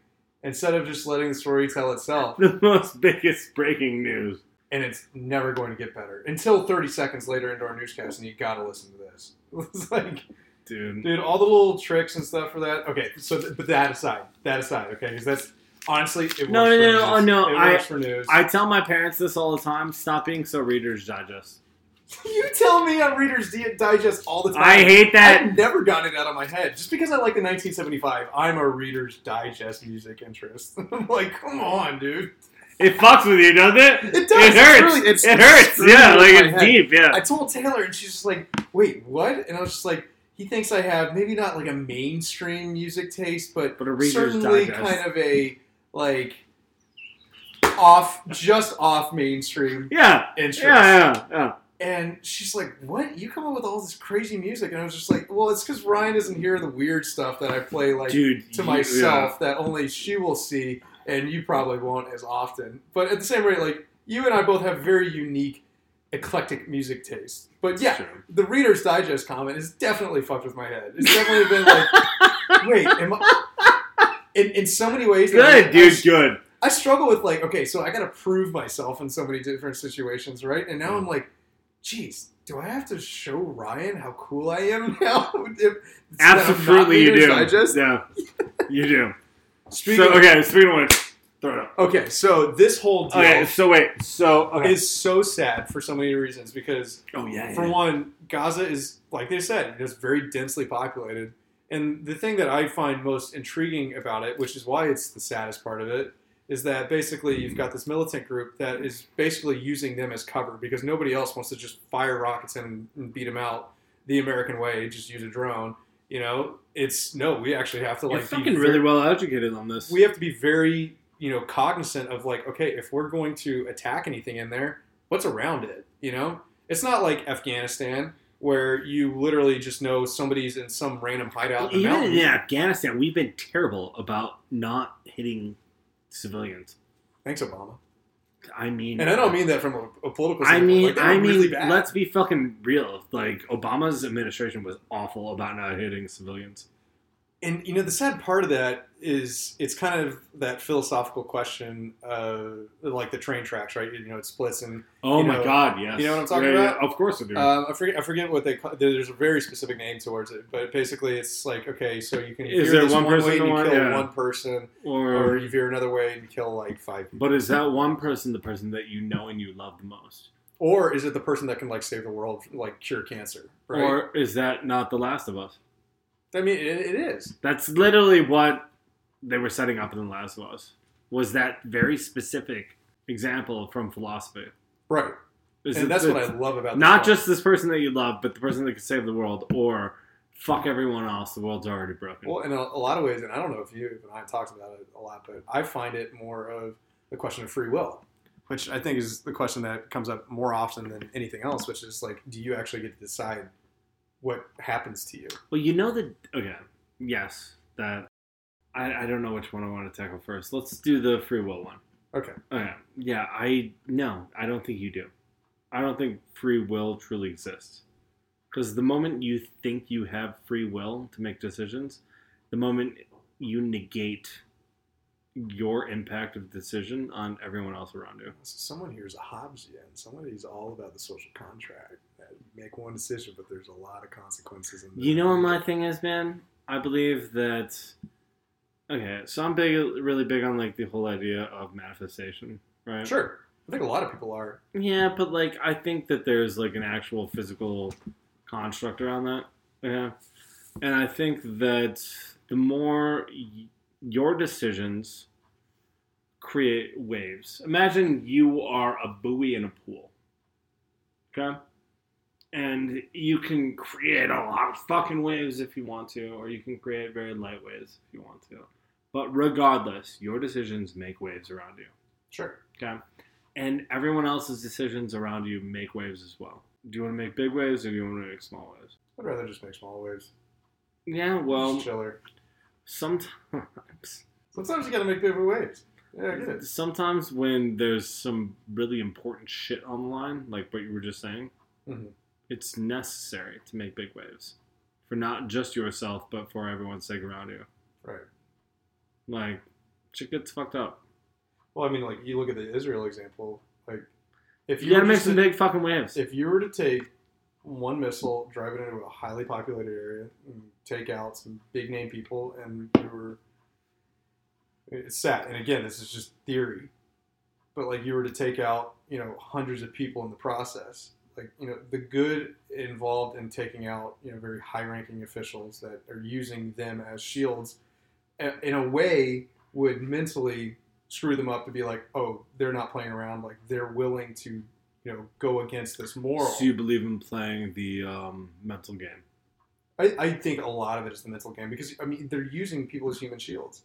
Speaker 2: instead of just letting the story tell itself.
Speaker 1: The most biggest breaking news.
Speaker 2: and it's never going to get better until 30 seconds later into our newscast, and you got to listen to this. It's like,
Speaker 1: Dude.
Speaker 2: dude, all the little tricks and stuff for that. Okay, so th- but that aside, that aside, okay, because that's honestly it works
Speaker 1: No, no,
Speaker 2: for
Speaker 1: no,
Speaker 2: news.
Speaker 1: no, no,
Speaker 2: it
Speaker 1: I-
Speaker 2: works for news.
Speaker 1: I tell my parents this all the time. Stop being so Reader's Digest.
Speaker 2: you tell me on Reader's Di- Digest all the time.
Speaker 1: I hate that.
Speaker 2: I've never gotten it out of my head. Just because I like the 1975, I'm a Reader's Digest music interest. I'm like, come on, dude.
Speaker 1: It fucks with you, doesn't it?
Speaker 2: It does.
Speaker 1: It
Speaker 2: It's
Speaker 1: hurts.
Speaker 2: really- it's-
Speaker 1: it
Speaker 2: it's
Speaker 1: hurts. Yeah, like
Speaker 2: my
Speaker 1: it's
Speaker 2: head.
Speaker 1: deep. Yeah.
Speaker 2: I told Taylor, and she's just like, "Wait, what?" And I was just like, "He thinks I have maybe not like a mainstream music taste, but,
Speaker 1: But a Reader's
Speaker 2: certainly
Speaker 1: Digest.
Speaker 2: kind of a like off, just off mainstream
Speaker 1: yeah.
Speaker 2: interest."
Speaker 1: Yeah. Yeah. Yeah.
Speaker 2: And she's like, "What? You come up with all this crazy music?" And I was just like, "Well, it's because Ryan doesn't hear the weird stuff that I play like
Speaker 1: Dude.
Speaker 2: to
Speaker 1: you-
Speaker 2: myself that only she will see, and you probably won't as often. But at the same rate, like you and I both have very unique, eclectic music taste. But
Speaker 1: Yeah.
Speaker 2: yeah, the Reader's Digest comment is definitely fucked with my head. It's definitely been like, wait, am I? In, in so many ways,
Speaker 1: Good, dude.
Speaker 2: I,
Speaker 1: Good.
Speaker 2: I struggle with like, okay, so I got to prove myself in so many different situations, right? And now I'm like, geez, do I have to show Ryan how cool I am now? If- that I'm not
Speaker 1: Absolutely, you do.
Speaker 2: Digest?
Speaker 1: Yeah. You do.
Speaker 2: Speaking
Speaker 1: so
Speaker 2: of-
Speaker 1: okay. Speaking of which, throw it up.
Speaker 2: Okay, so this whole deal
Speaker 1: Okay. So wait. So okay.
Speaker 2: is so sad for so many reasons because,
Speaker 1: oh yeah.
Speaker 2: for
Speaker 1: yeah.
Speaker 2: one, Gaza is, like they said, it's very densely populated. And the thing that I find most intriguing about it, which is why it's the saddest part of it, is that basically you've got this militant group that is basically using them as cover because nobody else wants to just fire rockets and beat them out the American way, just use a drone. You know, it's no, we actually have to like You're
Speaker 1: fucking
Speaker 2: very-
Speaker 1: really well educated on this.
Speaker 2: we have to be very you know cognizant of like okay if we're going to attack anything in there what's around it you know it's not like afghanistan where you literally just know somebody's in some random hideout in
Speaker 1: Even in Afghanistan, we've been terrible about not hitting civilians.
Speaker 2: thanks obama
Speaker 1: I mean,
Speaker 2: and i don't mean that from a, a political
Speaker 1: I mean,
Speaker 2: Like,
Speaker 1: I mean,
Speaker 2: really
Speaker 1: let's be fucking real. Like Obama's administration was awful about not hitting civilians.
Speaker 2: And you know the sad part of that is it's kind of that philosophical question uh like the train tracks right you know it splits and
Speaker 1: Oh my
Speaker 2: know-
Speaker 1: god, yes.
Speaker 2: you know what I'm talking
Speaker 1: Yeah, yeah,
Speaker 2: about?
Speaker 1: Of course I do.
Speaker 2: Um, I forget. I forget what they. Call, there's a very specific name towards it, but basically, it's like okay, so you can
Speaker 1: Is there one
Speaker 2: one,
Speaker 1: person
Speaker 2: way and you kill
Speaker 1: yeah.
Speaker 2: one person,
Speaker 1: or,
Speaker 2: or you veer another way and you kill like five people.
Speaker 1: but is that one person the person that you know and you love the most,
Speaker 2: Or is it the person that can like save the world, like cure cancer? Right.
Speaker 1: or is that not The Last of Us?
Speaker 2: I mean, it, it is.
Speaker 1: That's literally what they were setting up in The Last of Us. Was that very specific example from philosophy?
Speaker 2: Right. And that's what I love about.
Speaker 1: not just this person that you love, but the person that can save the world, or fuck everyone else. The world's already broken.
Speaker 2: Well, in a, a lot of ways, and I don't know if you and I talked about it a lot, but I find it more of the question of free will, which I think is the question that comes up more often than anything else, which is like, do you actually get to decide what happens to you.
Speaker 1: Well, you know that. Okay, yes, that. I, I don't know which one I want to tackle first. Let's do the free will one.
Speaker 2: Okay.
Speaker 1: Oh, okay. Yeah, I no, I don't think you do. I don't think free will truly exists. Because the moment you think you have free will to make decisions, the moment you negate your impact of decision on everyone else around you.
Speaker 2: So someone here is a Hobbesian. Who's all about the social contract. Make one decision, but there's a lot of consequences. In
Speaker 1: You know what my thing is, man? I believe that. Okay, so I'm big, really big on like the whole idea of manifestation, right?
Speaker 2: Sure. I think a lot of people are.
Speaker 1: Yeah, but like I think that there's like an actual physical construct around that. Yeah. And I think that the more y- your decisions create waves. Imagine you are a buoy in a pool. Okay? And you can create a lot of fucking waves if you want to, or you can create very light waves if you want to. But regardless, your decisions make waves around you.
Speaker 2: Sure.
Speaker 1: Okay. And everyone else's decisions around you make waves as well. Do you want to make big waves or do you want to make small waves?
Speaker 2: I'd rather just make small waves.
Speaker 1: Yeah, well,
Speaker 2: chiller.
Speaker 1: sometimes.
Speaker 2: Sometimes you gotta make bigger waves. Yeah, I get it.
Speaker 1: Sometimes when there's some really important shit on the line, like what you were just saying,
Speaker 2: Mhm.
Speaker 1: It's necessary to make big waves for not just yourself, but for everyone's sake around you.
Speaker 2: Right.
Speaker 1: Like, shit gets fucked up.
Speaker 2: Well, I mean, like you look at the Israel example. Like, if
Speaker 1: You
Speaker 2: you
Speaker 1: gotta make some
Speaker 2: to-
Speaker 1: big fucking waves.
Speaker 2: if you were to take one missile, drive it into a highly populated area, and take out some big name people, and you were it's sad. And again, this is just theory, but like you were to take out, you know, hundreds of people in the process. Like you know, the good involved in taking out, you know, very high-ranking officials that are using them as shields, in a way, would mentally screw them up to be like, oh, they're not playing around. Like they're willing to you know, go against this moral.
Speaker 1: So you believe in playing the um, mental game?
Speaker 2: I, I think a lot of it is the mental game because I mean they're using people as human shields.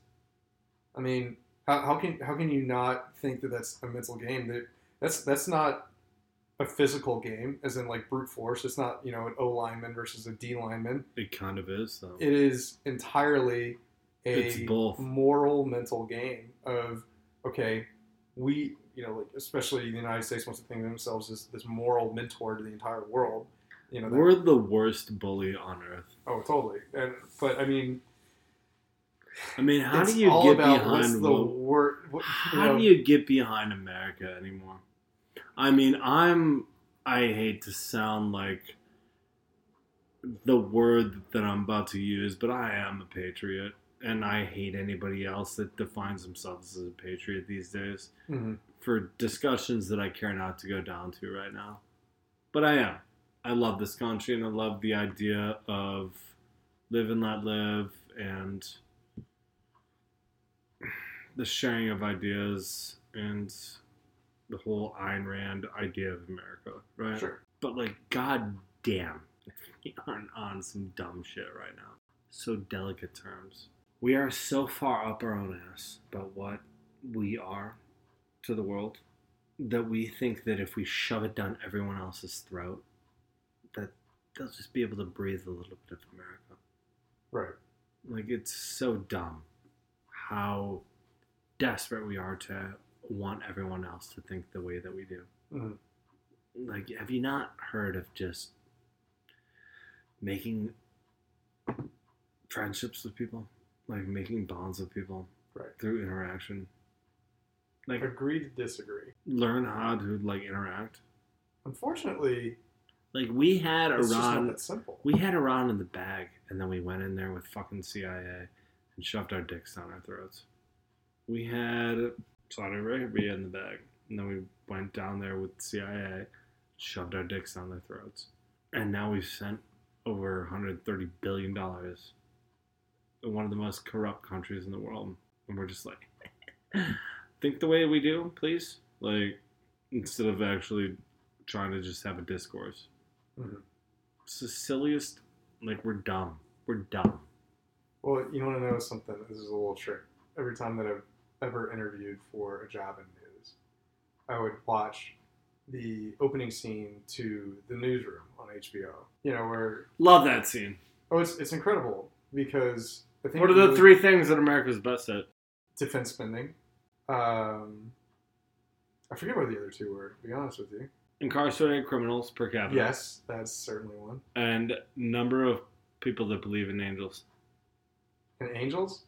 Speaker 2: I mean, how, how can how can you not think that that's a mental game? That that's that's not a physical game, as in like brute force. It's not you know an O lineman versus a D lineman.
Speaker 1: It kind of is, though.
Speaker 2: It is entirely a
Speaker 1: It's both.
Speaker 2: moral mental game of okay, we you know like especially the United States wants to think of themselves as this moral mentor to the entire world. You know, that-
Speaker 1: We're the worst bully on earth.
Speaker 2: Oh, totally. And but I mean,
Speaker 1: I mean, how do you get
Speaker 2: what's
Speaker 1: behind
Speaker 2: the
Speaker 1: what-
Speaker 2: word? What, you
Speaker 1: How
Speaker 2: know,
Speaker 1: do you get behind America anymore? I mean, I'm. I hate to sound like the word that I'm about to use, but I am a patriot, and I hate anybody else that defines themselves as a patriot these days
Speaker 2: Mhm.
Speaker 1: for discussions that I care not to go down to right now. But I am. I love this country, and I love the idea of live and let live, and the sharing of ideas and the whole Ayn Rand idea of America, right?
Speaker 2: Sure.
Speaker 1: But like, god damn, we aren't on some dumb shit right now. So delicate terms. We are so far up our own ass about what we are to the world that we think that if we shove it down everyone else's throat, that they'll just be able to breathe a little bit of America.
Speaker 2: Right.
Speaker 1: Like it's so dumb how desperate we are to want everyone else to think the way that we do.
Speaker 2: Mhm.
Speaker 1: Like, have you not heard of just making friendships with people, like making bonds with people
Speaker 2: Right.
Speaker 1: through interaction? Like,
Speaker 2: Agree to disagree.
Speaker 1: learn how to like interact.
Speaker 2: Unfortunately,
Speaker 1: Like, we had
Speaker 2: it's just not
Speaker 1: Iran,
Speaker 2: that simple.
Speaker 1: we had Iran in the bag, and then we went in there with fucking CIA and shoved our dicks down our throats. We had Saudi Arabia in the bag, and then we went down there with CIA, shoved our dicks down their throats, and now we've sent over 130 billion dollars to one of the most corrupt countries in the world, and we're just like, think the way we do, please. Like, instead of actually trying to just have a discourse.
Speaker 2: Mhm.
Speaker 1: It's the silliest. Like we're dumb. We're dumb.
Speaker 2: Well, you want to know something? This is a little trick. Every time that I've ever interviewed for a job in news, I would watch the opening scene to The Newsroom on HBO. You know, where
Speaker 1: Love that scene.
Speaker 2: oh, it's it's incredible because I think
Speaker 1: What are the
Speaker 2: really-
Speaker 1: three things that America's best at?
Speaker 2: defense spending. Um, I forget what the other two were. To be honest with you.
Speaker 1: Incarcerated criminals per capita.
Speaker 2: Yes, that's certainly one.
Speaker 1: And number of people that believe in angels.
Speaker 2: And angels.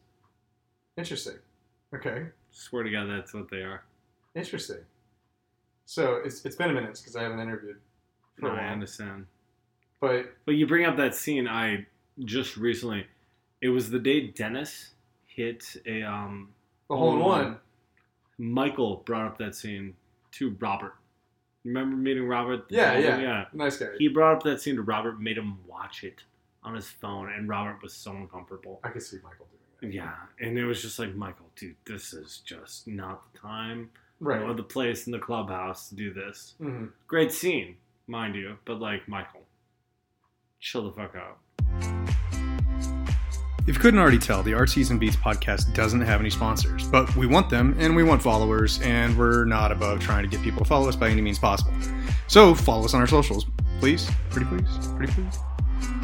Speaker 2: Interesting. Okay.
Speaker 1: Swear to God, that's what they are.
Speaker 2: Interesting. So it's it's been a minute because I haven't interviewed for
Speaker 1: No,
Speaker 2: a
Speaker 1: I understand.
Speaker 2: But
Speaker 1: But you bring up that scene. I just recently. It was the day Dennis hit a um.
Speaker 2: the hole in one.
Speaker 1: Michael brought up that scene to Robert. Remember meeting Robert?
Speaker 2: Yeah, yeah.
Speaker 1: yeah.
Speaker 2: Nice guy.
Speaker 1: He brought up that scene to Robert, made him watch it on his phone, and Robert was so uncomfortable.
Speaker 2: I could see Michael.
Speaker 1: Yeah, and it was just like Michael, dude, this is just not the time
Speaker 2: Right.
Speaker 1: or the place in the clubhouse to do this.
Speaker 2: hmm
Speaker 1: Great scene, mind you, but like Michael, chill the fuck out.
Speaker 3: If you couldn't already tell, the Art Season Beats podcast doesn't have any sponsors, but we want them and we want followers, and we're not above trying to get people to follow us by any means possible. So follow us on our socials, please. Pretty please. Pretty please.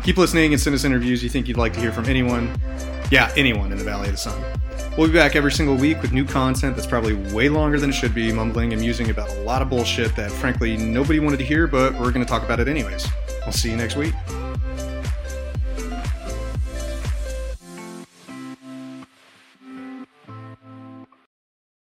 Speaker 3: Keep listening and send us interviews you think you'd like to hear from anyone. Yeah, anyone in the Valley of the Sun. We'll be back every single week with new content that's probably way longer than it should be, mumbling and musing about a lot of bullshit that frankly nobody wanted to hear, but we're going to talk about it anyways. We'll see you next week.